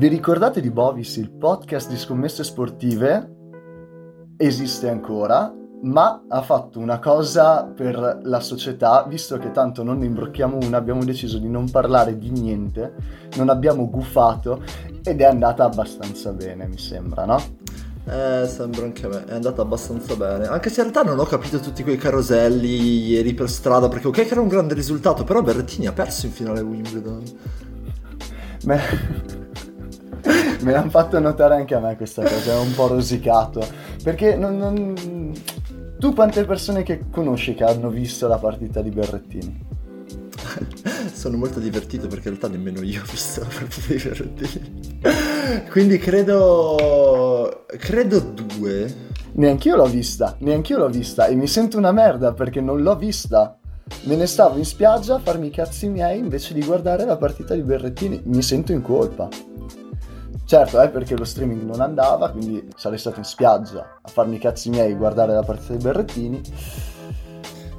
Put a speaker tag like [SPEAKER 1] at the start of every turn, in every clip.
[SPEAKER 1] Vi ricordate di Bovis, il podcast di scommesse sportive? Esiste ancora, ma ha fatto una cosa per la società, visto che tanto non ne imbrocchiamo una, abbiamo deciso di non parlare di niente, non abbiamo gufato ed è andata abbastanza bene, mi sembra, no?
[SPEAKER 2] Eh, sembra anche a me, è andata abbastanza bene. Anche se in realtà non ho capito tutti quei caroselli ieri per strada, perché ok che era un grande risultato, però Berrettini ha perso in finale Wimbledon.
[SPEAKER 1] Me, me l'hanno fatto notare anche a me questa cosa, è un po' rosicato, perché non, non... Tu quante persone che conosci che hanno visto la partita di Berrettini?
[SPEAKER 2] Sono molto divertito perché in realtà nemmeno io ho visto la partita di Berrettini. Quindi credo... credo due.
[SPEAKER 1] Neanch'io l'ho vista, neanch'io l'ho vista e mi sento una merda perché non l'ho vista. Me ne stavo in spiaggia a farmi i cazzi miei invece di guardare la partita di Berrettini. Mi sento in colpa. Certo, è perché lo streaming non andava, quindi sarei stato in spiaggia a farmi i cazzi miei, guardare la partita di Berrettini.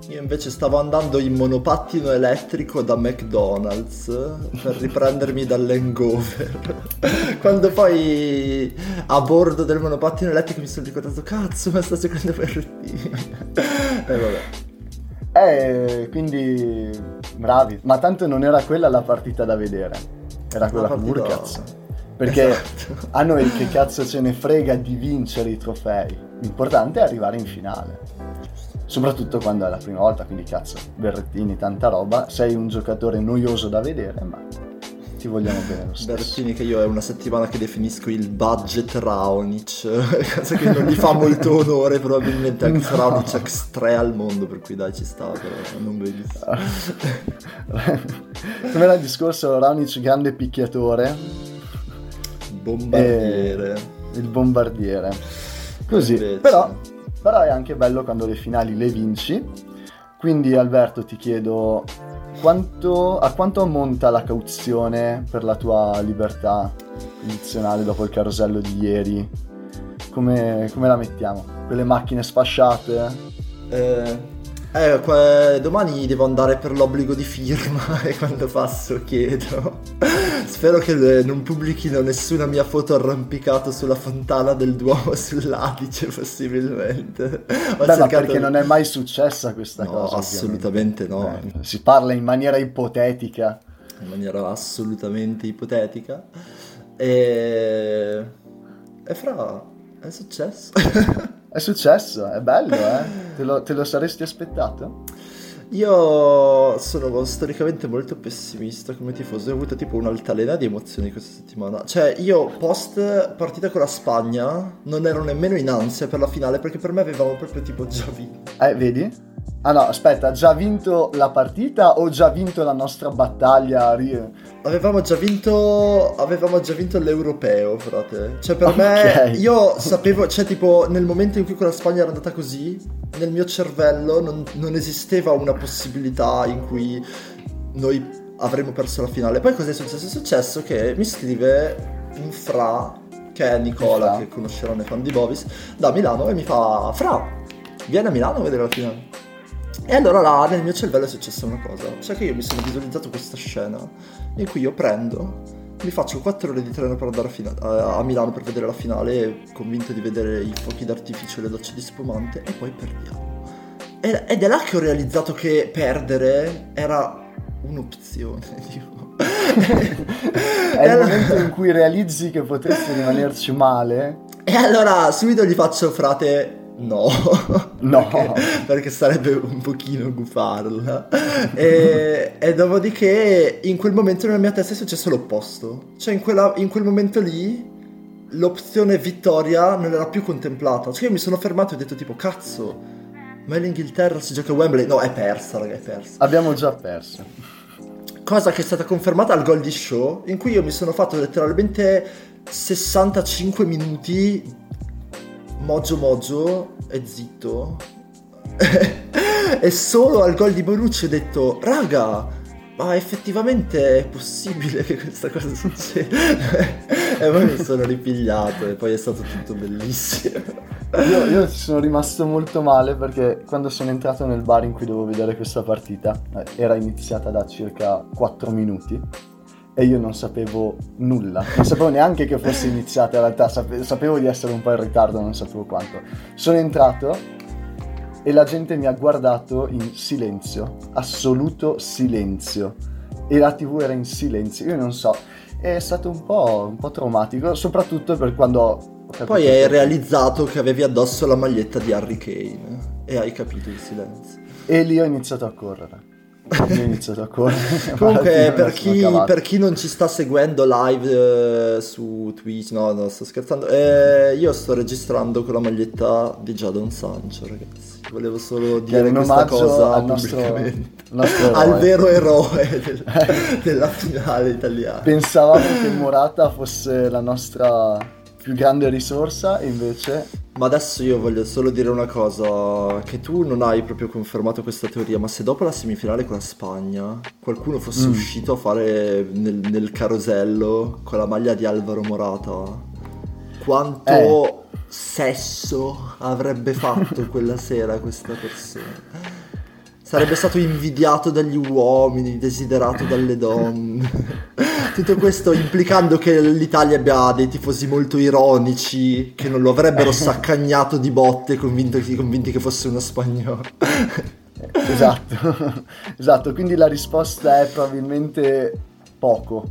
[SPEAKER 2] Io invece stavo andando in monopattino elettrico da McDonald's per riprendermi dall'hangover. Quando poi a bordo del monopattino elettrico mi sono ricordato, cazzo, ma sto giocando Berrettini. e vabbè.
[SPEAKER 1] Eh, quindi bravi. Ma tanto non era quella la partita da vedere, era quella con Burkaz. Perché esatto. a noi che cazzo ce ne frega di vincere i trofei. L'importante è arrivare in finale. Soprattutto quando è la prima volta, quindi cazzo, Berrettini, tanta roba. Sei un giocatore noioso da vedere, ma ti vogliamo bene lo stesso.
[SPEAKER 2] Berrettini che io è una settimana che definisco il budget Raonic, cosa che non gli fa molto onore probabilmente ex no. Raonic ex 3 al mondo, per cui dai ci sta, però non benissimo.
[SPEAKER 1] Come era il discorso Raonic grande picchiatore,
[SPEAKER 2] bombardiere.
[SPEAKER 1] il bombardiere. Così, però, però è anche bello quando le finali le vinci. Quindi Alberto ti chiedo quanto, a quanto ammonta la cauzione per la tua libertà iniziale dopo il carosello di ieri? Come, come la mettiamo? Quelle macchine sfasciate?
[SPEAKER 2] Eh, eh, que- domani devo andare per l'obbligo di firma e quando passo chiedo. Spero che eh, non pubblichino nessuna mia foto arrampicato sulla fontana del Duomo sull'Adice, possibilmente.
[SPEAKER 1] Ho Beh, ma perché non è mai successa questa
[SPEAKER 2] no,
[SPEAKER 1] cosa?
[SPEAKER 2] assolutamente
[SPEAKER 1] ovviamente. no. Eh, si parla in maniera ipotetica.
[SPEAKER 2] In maniera assolutamente ipotetica. E... E fra... è successo.
[SPEAKER 1] È successo, è bello, eh? Te lo, te lo saresti aspettato?
[SPEAKER 2] Io sono storicamente molto pessimista come tifoso, ho avuto tipo un'altalena di emozioni questa settimana. Cioè, io post partita con la Spagna non ero nemmeno in ansia per la finale perché per me avevamo proprio tipo già vinto.
[SPEAKER 1] Eh, vedi? Ah no, aspetta, già vinto la partita o già vinto la nostra battaglia?
[SPEAKER 2] Avevamo già vinto. Avevamo già vinto l'europeo, frate. Cioè, per okay. me. Io sapevo. Cioè, tipo, nel momento in cui quella Spagna era andata così, nel mio cervello non, non esisteva una possibilità in cui noi avremmo perso la finale. Poi cosa è successo? È successo che mi scrive un fra, che è Nicola, che conoscerò nei fan di Bovis, da Milano e mi fa: Fra, vieni a Milano a vedere la finale. E allora là nel mio cervello è successa una cosa, cioè che io mi sono visualizzato questa scena in cui io prendo, mi faccio 4 ore di treno per andare a, fina- a Milano per vedere la finale, convinto di vedere i fuochi d'artificio e le docce di spumante, e poi perdiamo. Ed è là che ho realizzato che perdere era un'opzione,
[SPEAKER 1] è il momento in cui realizzi che potresti rimanerci male.
[SPEAKER 2] E allora subito gli faccio frate No,
[SPEAKER 1] no.
[SPEAKER 2] perché, perché, sarebbe un pochino gufarla. e, e, dopodiché in quel momento nella mia testa è successo l'opposto. Cioè in, quella, in quel momento lì l'opzione vittoria non era più contemplata. Cioè io mi sono fermato e ho detto tipo cazzo, ma l'Inghilterra si gioca a Wembley? No, è persa, raga, è persa.
[SPEAKER 1] Abbiamo già perso.
[SPEAKER 2] Cosa che è stata confermata al gol di show, in cui io mi sono fatto letteralmente 65 minuti Mojo Mojo è zitto. e solo al gol di Bonucci ho detto, raga, ma effettivamente è possibile che questa cosa succeda? e poi mi sono ripigliato e poi è stato tutto bellissimo.
[SPEAKER 1] Io, ci sono rimasto molto male perché quando sono entrato nel bar in cui dovevo vedere questa partita, eh, era iniziata da circa 4 minuti e io non sapevo nulla, non sapevo neanche che fosse iniziata in realtà, sapevo di essere un po' in ritardo, non sapevo quanto. Sono entrato e la gente mi ha guardato in silenzio, assoluto silenzio, e la tv era in silenzio, io non so, è stato un po', un po traumatico, soprattutto per quando...
[SPEAKER 2] Poi hai realizzato che avevi addosso la maglietta di Harry Kane e hai capito il silenzio.
[SPEAKER 1] E lì ho iniziato a correre ho iniziato a correre.
[SPEAKER 2] Comunque, per chi, per chi, non ci sta seguendo live eh, su Twitch, no, no, sto scherzando. Eh, io sto registrando con la maglietta di Jadon Sancho, ragazzi. Volevo solo dire questa cosa al nostro, nostro al vero eroe del, della finale italiana.
[SPEAKER 1] Pensavamo che Morata fosse la nostra più grande risorsa invece...
[SPEAKER 2] Ma adesso io voglio solo dire una cosa, che tu non hai proprio confermato questa teoria, ma se dopo la semifinale con la Spagna qualcuno fosse mm. uscito a fare nel, nel, carosello con la maglia di Alvaro Morata, quanto eh. sesso avrebbe fatto quella sera questa persona? Sarebbe stato invidiato dagli uomini, desiderato dalle donne. Tutto questo implicando che l'Italia abbia dei tifosi molto ironici, che non lo avrebbero saccagnato di botte convinti, convinti che fosse uno spagnolo.
[SPEAKER 1] esatto, esatto, quindi la risposta è probabilmente poco,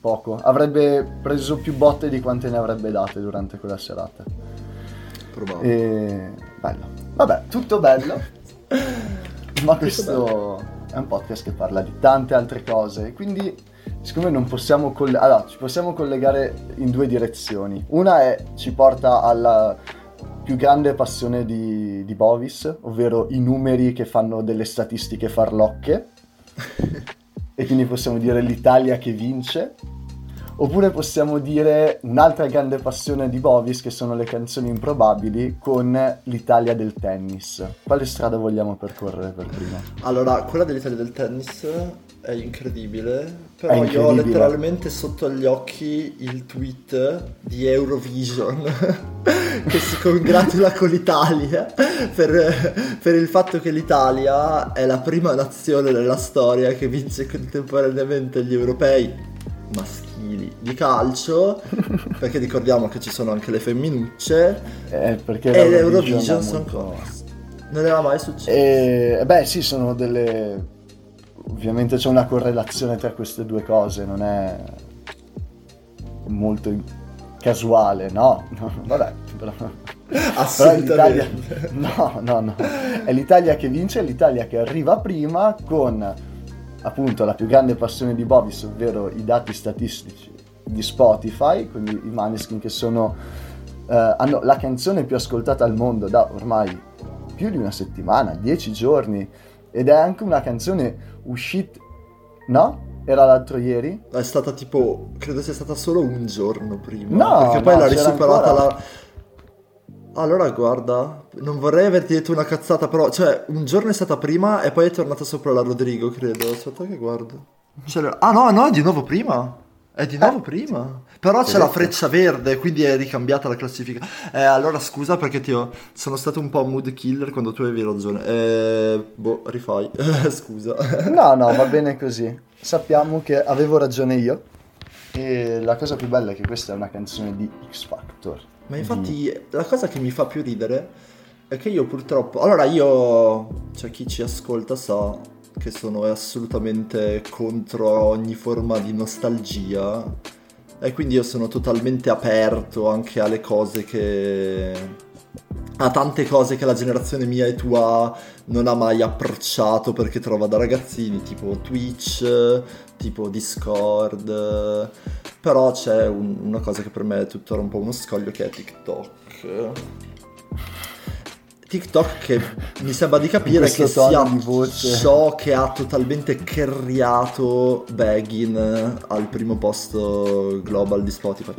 [SPEAKER 1] poco. Avrebbe preso più botte di quante ne avrebbe date durante quella serata.
[SPEAKER 2] Probabile.
[SPEAKER 1] E... Bello. Vabbè, tutto bello. Ma questo è un podcast che parla di tante altre cose, quindi siccome non possiamo coll- allora, ci possiamo collegare in due direzioni. Una è ci porta alla più grande passione di, di Bovis, ovvero i numeri che fanno delle statistiche farlocche. e quindi possiamo dire l'Italia che vince. Oppure possiamo dire un'altra grande passione di Bovis che sono le canzoni improbabili con l'Italia del tennis. Quale strada vogliamo percorrere per prima?
[SPEAKER 2] Allora, quella dell'Italia del tennis è incredibile, però è incredibile. io ho letteralmente sotto gli occhi il tweet di Eurovision che si congratula con l'Italia per, per il fatto che l'Italia è la prima nazione nella storia che vince contemporaneamente gli europei maschili di calcio, perché ricordiamo che ci sono anche le femminucce,
[SPEAKER 1] eh, perché
[SPEAKER 2] e l'Eurovision sono cose. Non era mai successo.
[SPEAKER 1] E, beh sì, sono delle... Ovviamente c'è una correlazione tra queste due cose, non è molto casuale, no? no vabbè, però...
[SPEAKER 2] Assolutamente.
[SPEAKER 1] no, no, no. È l'Italia che vince, è l'Italia che arriva prima con appunto la più grande passione di Bobis, ovvero i dati statistici di Spotify, quindi i Maneskin che sono, eh, hanno la canzone più ascoltata al mondo da ormai più di una settimana, dieci giorni, ed è anche una canzone uscita, no? Era l'altro ieri?
[SPEAKER 2] È stata tipo, credo sia stata solo un giorno prima.
[SPEAKER 1] No,
[SPEAKER 2] perché poi
[SPEAKER 1] no,
[SPEAKER 2] l'ha risuperata la allora guarda, non vorrei averti detto una cazzata, però, cioè, un giorno è stata prima e poi è tornata sopra la Rodrigo, credo. Aspetta che guardo. Cioè, ah no, no, è di nuovo prima. È di nuovo eh, prima. Però c'è la freccia verde, quindi è ricambiata la classifica. Eh, allora scusa perché ti ho... sono stato un po' mood killer quando tu avevi ragione. Eh, boh, rifai. scusa.
[SPEAKER 1] no, no, va bene così. Sappiamo che avevo ragione io. E la cosa più bella è che questa è una canzone di X Factor.
[SPEAKER 2] Ma infatti mm. la cosa che mi fa più ridere è che io purtroppo... Allora io, cioè chi ci ascolta sa che sono assolutamente contro ogni forma di nostalgia e quindi io sono totalmente aperto anche alle cose che... a tante cose che la generazione mia e tua non ha mai approcciato perché trova da ragazzini, tipo Twitch, tipo Discord però c'è un, una cosa che per me è tuttora un po' uno scoglio che è TikTok. TikTok che mi sembra di capire che sia di ciò che ha totalmente carriato Baggin al primo posto global di Spotify.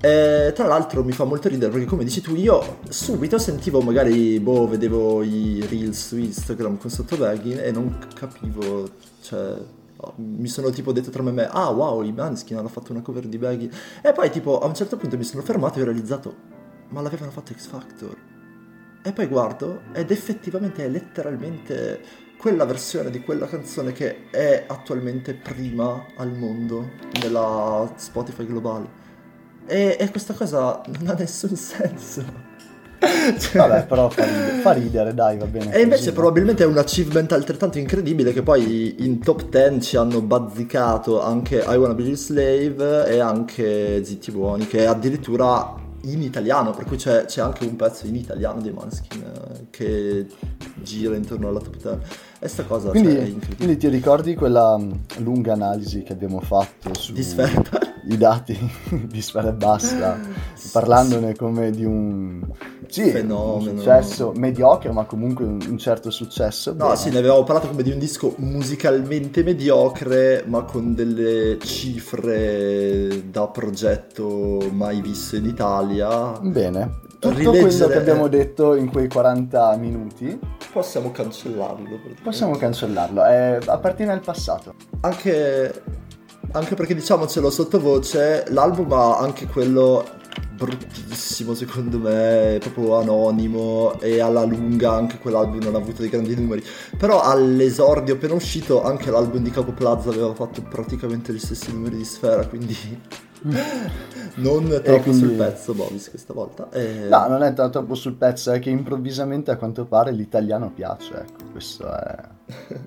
[SPEAKER 2] E, tra l'altro mi fa molto ridere perché come dici tu io subito sentivo magari, boh, vedevo i reels su Instagram con sotto Baggin e non capivo, cioè mi sono tipo detto tra me e me, ah wow, i Manskin hanno fatto una cover di Baggy. E poi tipo a un certo punto mi sono fermato e ho realizzato, ma l'avevano fatto X Factor. E poi guardo ed effettivamente è letteralmente quella versione di quella canzone che è attualmente prima al mondo nella Spotify globale. E, e questa cosa non ha nessun senso.
[SPEAKER 1] Cioè... Vabbè, però fa ridere, fa ridere, dai, va bene.
[SPEAKER 2] E invece, così, probabilmente è un achievement altrettanto incredibile che poi in top 10 ci hanno bazzicato anche I Wanna Be Your Slave e anche Zitti Buoni, che addirittura in italiano, per cui c'è, c'è, anche un pezzo in italiano di Manskin eh, che gira intorno alla top 10. E sta cosa
[SPEAKER 1] quindi,
[SPEAKER 2] cioè,
[SPEAKER 1] quindi ti ricordi quella mm, lunga analisi che abbiamo fatto su i dati di Sfera e Basta, parlandone come di un, sì, Fenomeno. un successo mediocre, ma comunque un, certo successo.
[SPEAKER 2] No, bene. sì, ne avevamo parlato come di un disco musicalmente mediocre, ma con delle cifre da progetto mai visto in Italia.
[SPEAKER 1] Bene, tutto rileggere... quello che abbiamo detto in quei 40 minuti
[SPEAKER 2] possiamo cancellarlo
[SPEAKER 1] possiamo cancellarlo è, appartiene al passato
[SPEAKER 2] anche, anche perché diciamocelo sottovoce l'album ha anche quello bruttissimo secondo me, proprio anonimo e alla lunga anche quell'album non ha avuto dei grandi numeri. Però all'esordio appena uscito anche l'album di Capo Plaza aveva fatto praticamente gli stessi numeri di Sfera, quindi non troppo quindi... sul pezzo Bovis questa volta.
[SPEAKER 1] E... No, non è troppo sul pezzo, è che improvvisamente a quanto pare l'italiano piace, ecco, questo è...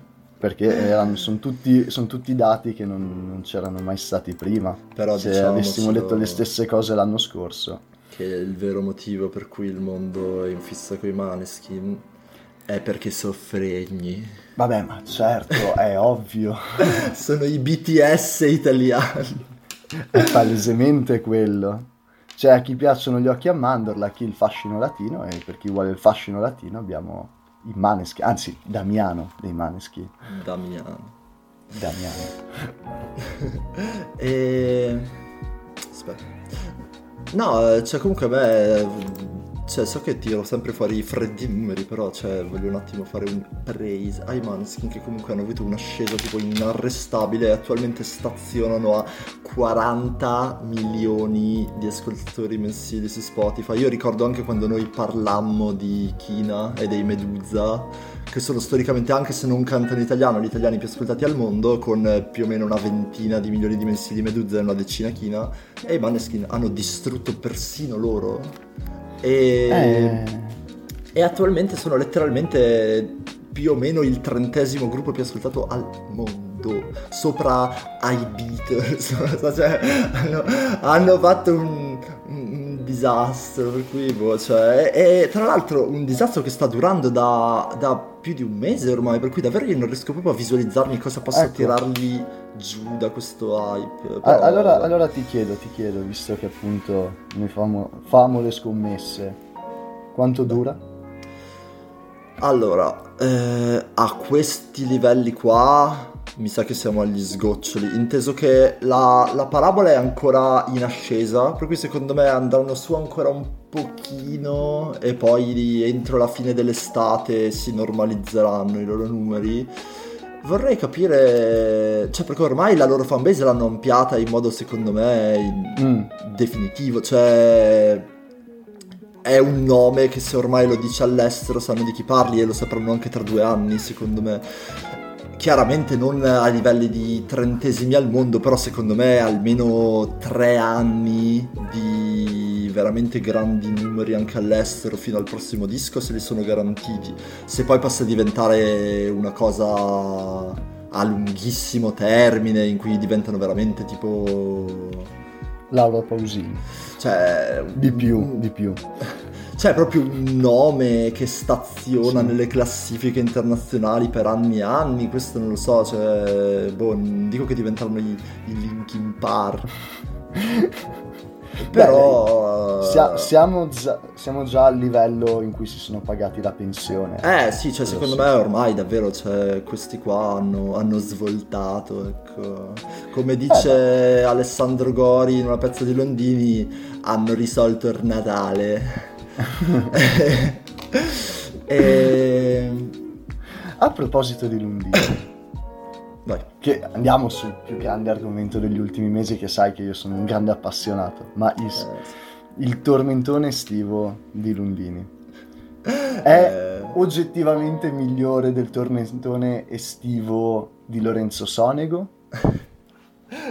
[SPEAKER 1] perché sono tutti, son tutti, dati che non, non, c'erano mai stati prima. Però se avessimo detto le stesse cose l'anno scorso.
[SPEAKER 2] Che il vero motivo per cui il mondo è in fissa con i maneskin è perché soffregni.
[SPEAKER 1] Vabbè, ma certo, è ovvio.
[SPEAKER 2] sono i BTS italiani.
[SPEAKER 1] È palesemente quello. Cioè, a chi piacciono gli occhi a mandorla, a chi il fascino latino, e per chi vuole il fascino latino abbiamo i Maneschi, anzi Damiano dei Maneschi.
[SPEAKER 2] Damiano.
[SPEAKER 1] Damiano.
[SPEAKER 2] e... Aspetta. No, cioè comunque me cioè, so che tiro sempre fuori i freddi numeri, però cioè, voglio un attimo fare un praise ai Manskin che comunque hanno avuto un'ascesa tipo inarrestabile e attualmente stazionano a 40 milioni di ascoltatori mensili su Spotify. Io ricordo anche quando noi parlammo di Kina e dei Medusa, che sono storicamente, anche se non cantano italiano, gli italiani più ascoltati al mondo, con più o meno una ventina di milioni di mensili Medusa e una decina Kina, e i Maneskin hanno distrutto persino loro e, eh. e attualmente sono letteralmente più o meno il trentesimo gruppo più ascoltato al mondo, sopra ai Beatles, cioè, hanno, hanno, fatto un, un, disastro, per cui boh, cioè, e, tra l'altro un disastro che sta durando da, da, più di un mese ormai, per cui davvero io non riesco proprio a visualizzarmi cosa possa ecco. tirarli giù da questo hype.
[SPEAKER 1] Però... Allora, allora, ti chiedo, ti chiedo, visto che appunto noi famo, famo le scommesse, quanto dura?
[SPEAKER 2] Allora, eh, a questi livelli qua mi sa che siamo agli sgoccioli, inteso che la, la, parabola è ancora in ascesa, per cui secondo me andranno su ancora un pochino e poi entro la fine dell'estate si normalizzeranno i loro numeri vorrei capire, cioè perché ormai la loro fanbase l'hanno ampliata in modo secondo me mm. definitivo, cioè è un nome che se ormai lo dici all'estero sanno di chi parli e lo sapranno anche tra due anni secondo me. Chiaramente non a livelli di trentesimi al mondo, però secondo me almeno tre anni di veramente grandi numeri anche all'estero fino al prossimo disco se li sono garantiti. Se poi passa a diventare una cosa a lunghissimo termine in cui diventano veramente tipo
[SPEAKER 1] Laura Pausini.
[SPEAKER 2] Cioè,
[SPEAKER 1] di più, di più.
[SPEAKER 2] C'è proprio un nome che staziona sì. nelle classifiche internazionali per anni e anni, questo non lo so, cioè, boh, dico che diventano i, i Linkin Park. Però
[SPEAKER 1] Beh, siamo, già, siamo, già, al livello in cui si sono pagati la pensione.
[SPEAKER 2] Eh sì, cioè, secondo me ormai davvero cioè, questi qua hanno, hanno svoltato. Ecco. Come dice eh, Alessandro Gori in una pezza di Londini, hanno risolto il Natale.
[SPEAKER 1] E... A proposito di Londini. Vai. Che andiamo sul più grande argomento degli ultimi mesi, che sai che io sono un grande appassionato, ma il, eh. il tormentone estivo di Lundini. È, oggettivamente migliore del tormentone estivo di Lorenzo Sonego.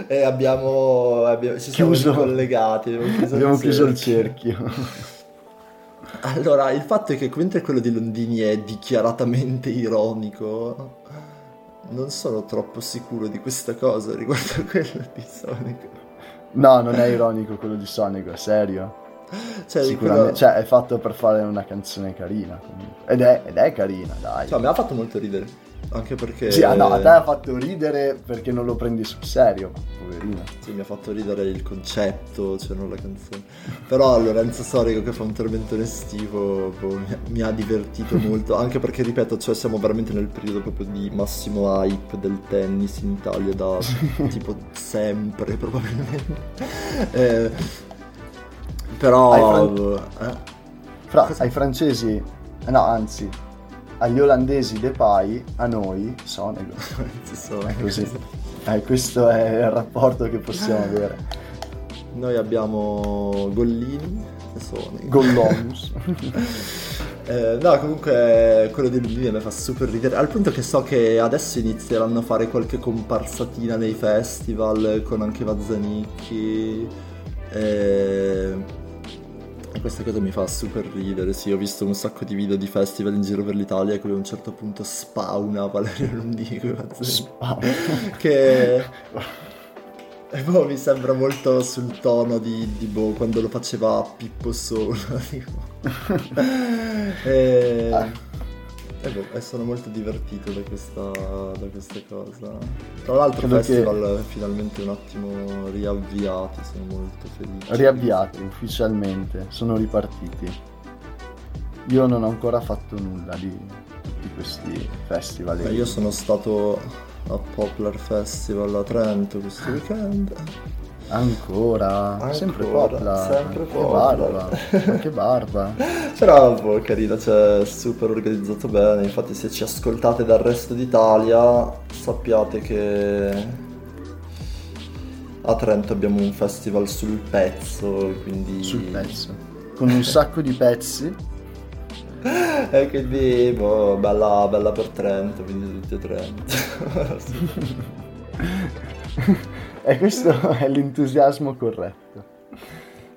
[SPEAKER 2] e abbiamo, abbiamo ci siamo chiuso, collegati.
[SPEAKER 1] Abbiamo chiuso, abbiamo il, chiuso cerchio. il cerchio.
[SPEAKER 2] Allora, il fatto è che mentre quello di Londini è dichiaratamente ironico, non sono troppo sicuro di questa cosa riguardo a quello di Sonic.
[SPEAKER 1] No, non è ironico quello di Sonic, è serio. Cioè, Sicuramente, quello... cioè, è fatto per fare una canzone carina comunque. Ed è, ed è carina, dai.
[SPEAKER 2] Cioè, mi ha fatto molto ridere. Anche perché.
[SPEAKER 1] Sì, ah, no, a te ha fatto ridere perché non lo prendi sul serio, poverino.
[SPEAKER 2] Sì, mi ha fatto ridere il concetto, cioè non la canzone. Però Lorenzo Sorico che fa un tormentone estivo boh, mi, ha divertito molto. Anche perché, ripeto, cioè siamo veramente nel periodo proprio di massimo hype del tennis in Italia da tipo sempre, probabilmente. Eh, però.
[SPEAKER 1] Ai, fran- eh? Fra- ai francesi. No, anzi, agli olandesi Depay, a noi Sonego. è così. Eh, questo è il rapporto che possiamo avere.
[SPEAKER 2] Noi abbiamo Gollini e Sonego.
[SPEAKER 1] Gollonus.
[SPEAKER 2] eh, no, comunque quello di Gollini mi fa super ridere. Al punto che so che adesso inizieranno a fare qualche comparsatina nei festival con anche Vazzanicchi. Eh e questa cosa mi fa super ridere, sì, ho visto un sacco di video di festival in giro per l'Italia che a un certo punto spawna Valerio Londico. Spawna. che... E boh, mi sembra molto sul tono di, di boh, quando lo faceva Pippo Solo. e... Ah. E, boh, e sono molto divertito da questa, da questa cosa. Tra l'altro il festival che... finalmente un attimo riavviati, sono molto felice.
[SPEAKER 1] Riavviati ufficialmente, sono ripartiti. Io non ho ancora fatto nulla di tutti questi festival.
[SPEAKER 2] Eh, io sono stato a Poplar Festival a Trento questo weekend.
[SPEAKER 1] Ancora, Ancora sempre Poplar. Sempre Poplar. Che barba. che barba.
[SPEAKER 2] Però boh, carino, cioè super organizzato bene. Infatti, se ci ascoltate dal resto d'Italia, sappiate che a Trento abbiamo un festival sul pezzo. Quindi...
[SPEAKER 1] Sul pezzo. Con un sacco di pezzi.
[SPEAKER 2] e quindi, boh, bella, bella per Trento, quindi tutti a Trento.
[SPEAKER 1] e questo è l'entusiasmo corretto.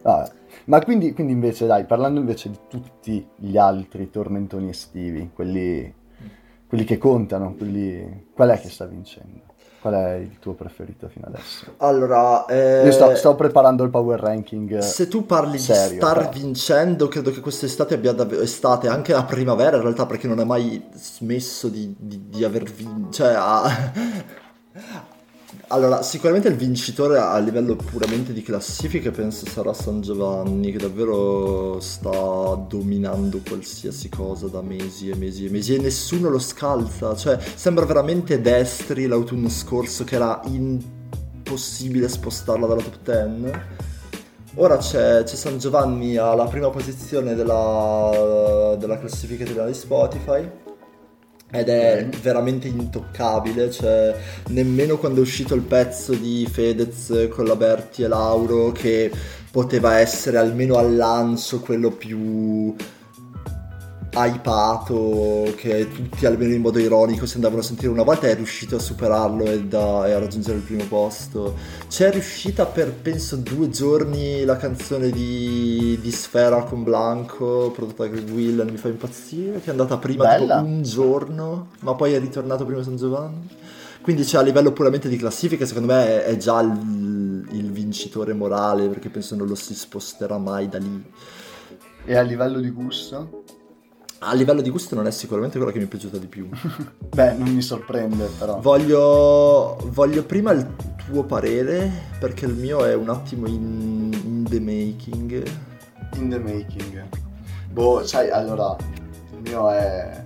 [SPEAKER 1] Ah, ma quindi, quindi, invece, dai, parlando invece di tutti gli altri tormentoni estivi, quelli, quelli che contano, quelli... qual è che sta vincendo? Qual è il tuo preferito fino adesso?
[SPEAKER 2] Allora, eh...
[SPEAKER 1] io sto, sto, preparando il power ranking.
[SPEAKER 2] Se tu parli serio, di star però. vincendo, credo che quest'estate abbia davvero estate, anche la primavera in realtà, perché non è mai smesso di, di, di aver vinto, cioè ha, allora, sicuramente il vincitore a livello puramente di classifiche penso sarà San Giovanni, che davvero sta dominando qualsiasi cosa da mesi e mesi e mesi e nessuno lo scalza. Cioè, sembra veramente Destri l'autunno scorso che era impossibile spostarla dalla top 10. Ora c'è, c'è San Giovanni alla prima posizione della, della classifica italiana di Spotify ed è veramente intoccabile, cioè nemmeno quando è uscito il pezzo di Fedez con la Berti e Lauro che poteva essere almeno al lancio quello più hypato che tutti almeno in modo ironico si andavano a sentire una volta è riuscito a superarlo e, da, e, a raggiungere il primo posto. C'è riuscita per penso due giorni la canzone di, di Sfera con Blanco prodotta da Greg Willen mi fa impazzire che è andata prima tipo un giorno ma poi è ritornato prima San Giovanni. Quindi cioè, a livello puramente di classifica secondo me è, è già il, il vincitore morale perché penso non lo si sposterà mai da lì.
[SPEAKER 1] E a livello di gusto?
[SPEAKER 2] A livello di gusto non è sicuramente quella che mi è piaciuta di più.
[SPEAKER 1] Beh, non mi sorprende però.
[SPEAKER 2] Voglio, voglio prima il tuo parere perché il mio è un attimo in, in the making.
[SPEAKER 1] In the making. Boh, sai, allora, il mio è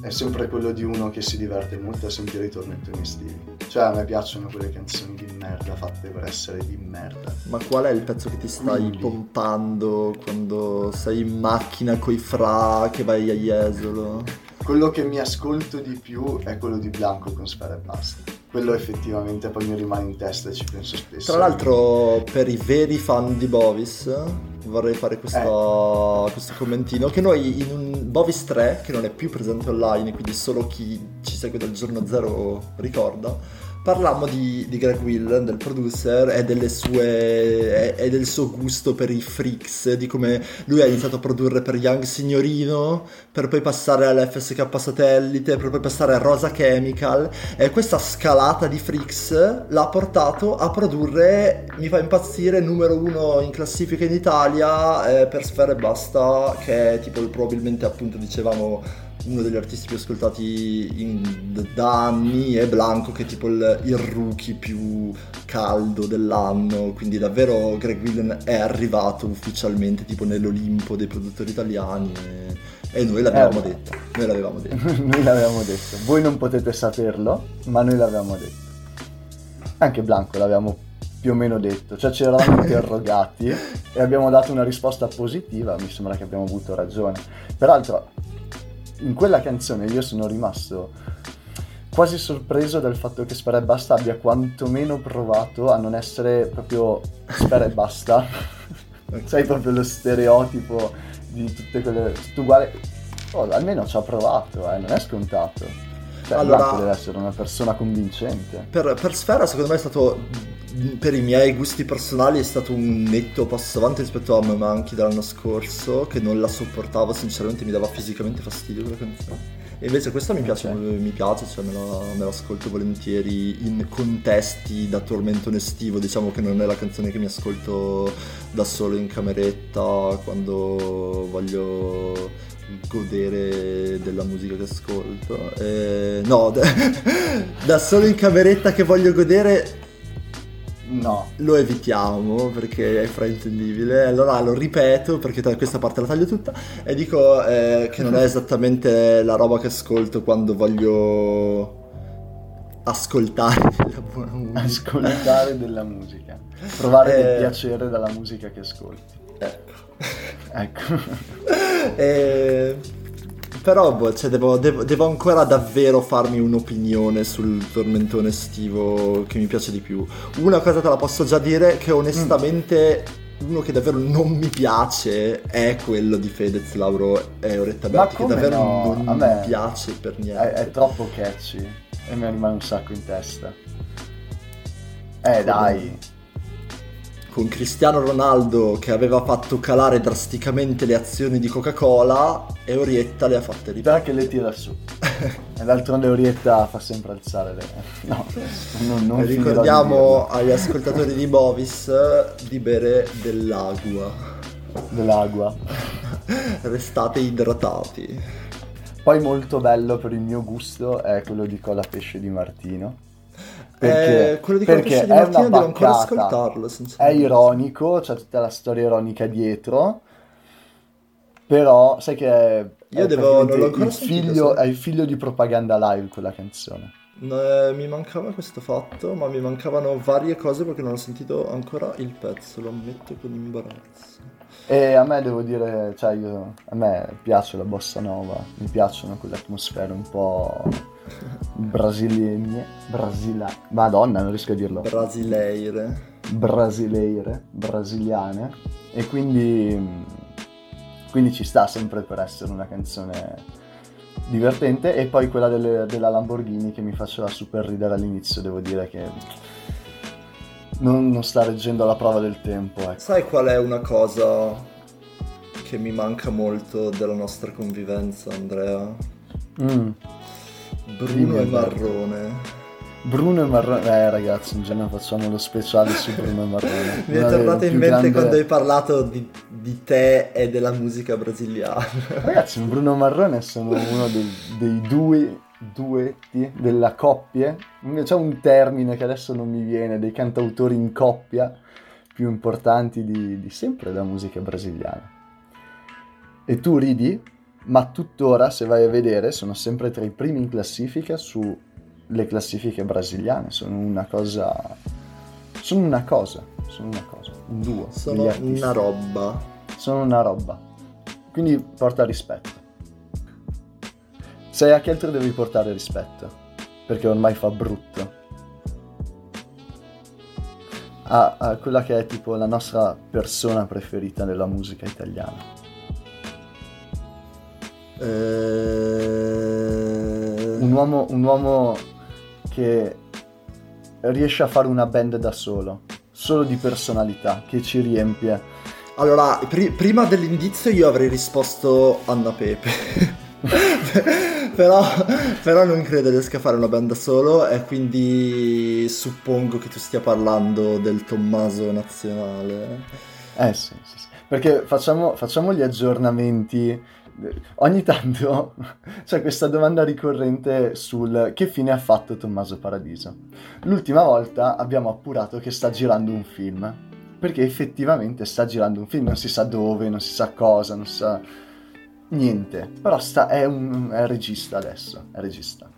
[SPEAKER 1] è sempre quello di uno che si diverte molto a sentire i tormentoni estivi. Cioè a me piacciono quelle canzoni di merda fatte per essere di merda.
[SPEAKER 2] Ma qual è il pezzo che ti stai Quindi. pompando quando sei in macchina coi fra che vai a Jesolo?
[SPEAKER 1] Quello che mi ascolto di più è quello di Blanco con Sfera e Basta quello effettivamente poi mi rimane in testa e ci penso spesso.
[SPEAKER 2] Tra l'altro, per i veri fan di Bovis, vorrei fare questa, eh. questo commentino. Che noi in un Bovis 3, che non è più presente online, quindi solo chi ci segue dal giorno zero ricorda parlammo di, di, Greg Willen, del producer, e, sue, e, del suo gusto per i freaks, di come lui ha iniziato a produrre per Young Signorino, per poi passare all'FSK Satellite, per poi passare a Rosa Chemical, e questa scalata di freaks l'ha portato a produrre, mi fa impazzire, numero uno in classifica in Italia eh, per Sfera e Basta, che è tipo probabilmente appunto dicevamo uno degli artisti più ascoltati in, da anni è Blanco che è tipo il, il, rookie più caldo dell'anno. Quindi davvero Greg Willen è arrivato ufficialmente tipo nell'Olimpo dei produttori italiani e, e noi l'avevamo eh, detto noi l'avevamo detto.
[SPEAKER 1] Noi l'avevamo detto. Voi non potete saperlo ma noi l'avevamo detto. Anche Blanco l'avevamo più o meno detto, cioè ci eravamo interrogati e abbiamo dato una risposta positiva, mi sembra che abbiamo avuto ragione. Peraltro in quella canzone io sono rimasto quasi sorpreso dal fatto che Spera e Basta abbia quantomeno provato a non essere proprio Spera e Basta. Sai proprio lo stereotipo di tutte quelle... tutto uguale. Oh, almeno ci ha provato, eh, non è scontato. Cioè, allora, deve essere una persona convincente.
[SPEAKER 2] Per, per Sfera secondo me è stato per i miei gusti personali è stato un netto passo avanti rispetto a Monkey dell'anno scorso, che non la sopportavo, sinceramente mi dava fisicamente fastidio quella canzone. E invece questa mi piace, okay. mi piace cioè me, la, me l'ascolto volentieri in contesti da tormentone estivo, diciamo che non è la canzone che mi ascolto da solo in cameretta quando voglio godere della musica che ascolto. Eh, no, da solo in cameretta che voglio godere
[SPEAKER 1] No.
[SPEAKER 2] Lo evitiamo perché è fraintendibile. Allora lo ripeto perché questa parte la taglio tutta e dico eh, che non è esattamente la roba che ascolto quando voglio ascoltare
[SPEAKER 1] della buona musica. Ascoltare della musica. Provare eh... del piacere dalla musica che ascolti.
[SPEAKER 2] Ecco.
[SPEAKER 1] ecco.
[SPEAKER 2] eh però boh, cioè, devo, devo, devo, ancora davvero farmi un'opinione sul tormentone estivo che mi piace di più. Una cosa te la posso già dire che onestamente mm. uno che davvero non mi piace è quello di Fedez, Lauro e Oretta Berti, che davvero no? non mi piace per niente.
[SPEAKER 1] È, è, troppo catchy e mi rimane un sacco in testa. Eh dai
[SPEAKER 2] con Cristiano Ronaldo che aveva fatto calare drasticamente le azioni di Coca-Cola e Orietta le ha fatte
[SPEAKER 1] riprendere. che le tira su. e d'altronde Orietta fa sempre alzare le... No,
[SPEAKER 2] non, non Ricordiamo agli ascoltatori di Bovis di bere dell'agua.
[SPEAKER 1] Dell'agua.
[SPEAKER 2] Restate idratati.
[SPEAKER 1] Poi molto bello per il mio gusto è quello di Cola Pesce di Martino
[SPEAKER 2] perché, eh, quello di perché di Martina devo ancora ascoltarlo.
[SPEAKER 1] È ironico, c'è tutta la storia ironica dietro. Però sai che è,
[SPEAKER 2] Io è devo, non l'ho
[SPEAKER 1] il, figlio, è il figlio di propaganda live quella canzone.
[SPEAKER 2] Eh, mi mancava questo fatto, ma mi mancavano varie cose perché non ho sentito ancora il pezzo, lo ammetto con imbarazzo.
[SPEAKER 1] E a me devo dire, cioè io, a me piace la bossa nova, mi piacciono quelle atmosfere un po' brasiliane, brasila, madonna non riesco a dirlo.
[SPEAKER 2] Brasileire.
[SPEAKER 1] Brasileire, brasiliane. E quindi, quindi ci sta sempre per essere una canzone divertente. E poi quella delle, della Lamborghini che mi faceva super ridere all'inizio, devo dire che non, non sta reggendo la prova del tempo. Ecco.
[SPEAKER 2] Sai qual è una cosa che mi manca molto della nostra convivenza, Andrea?
[SPEAKER 1] Mm.
[SPEAKER 2] Bruno e Marrone.
[SPEAKER 1] Bruno e Marrone, eh ragazzi, un giorno facciamo lo speciale su Bruno e Marrone.
[SPEAKER 2] Mi è tornato in mente grande... quando hai parlato di, di, te e della musica brasiliana.
[SPEAKER 1] Ragazzi, Bruno e Marrone sono uno dei, dei due duetti della coppia. C'è un termine che adesso non mi viene, dei cantautori in coppia più importanti di, di sempre della musica brasiliana. E tu ridi, ma tuttora, se vai a vedere, sono sempre tra i primi in classifica sulle classifiche brasiliane. Sono una cosa. Sono una cosa. Sono una cosa. Un duo.
[SPEAKER 2] Sono una roba.
[SPEAKER 1] Sono una roba. Quindi porta rispetto. Sei a che altro devi portare rispetto? Perché ormai fa brutto. a, a quella che è tipo la nostra persona preferita nella musica italiana. Eh... Un, uomo, un uomo che riesce a fare una band da solo, solo di personalità, che ci riempie.
[SPEAKER 2] Allora, pri- prima dell'indizio io avrei risposto Anna Pepe. però, però, non credo riesca a fare una band da solo e quindi suppongo che tu stia parlando del Tommaso nazionale.
[SPEAKER 1] Eh sì, sì, sì. perché facciamo, facciamo gli aggiornamenti ogni tanto c'è questa domanda ricorrente sul che fine ha fatto Tommaso Paradiso. L'ultima volta abbiamo appurato che sta girando un film, perché effettivamente sta girando un film, non si sa dove, non si sa cosa, non si sa niente, però sta, è, un, è regista adesso, è regista.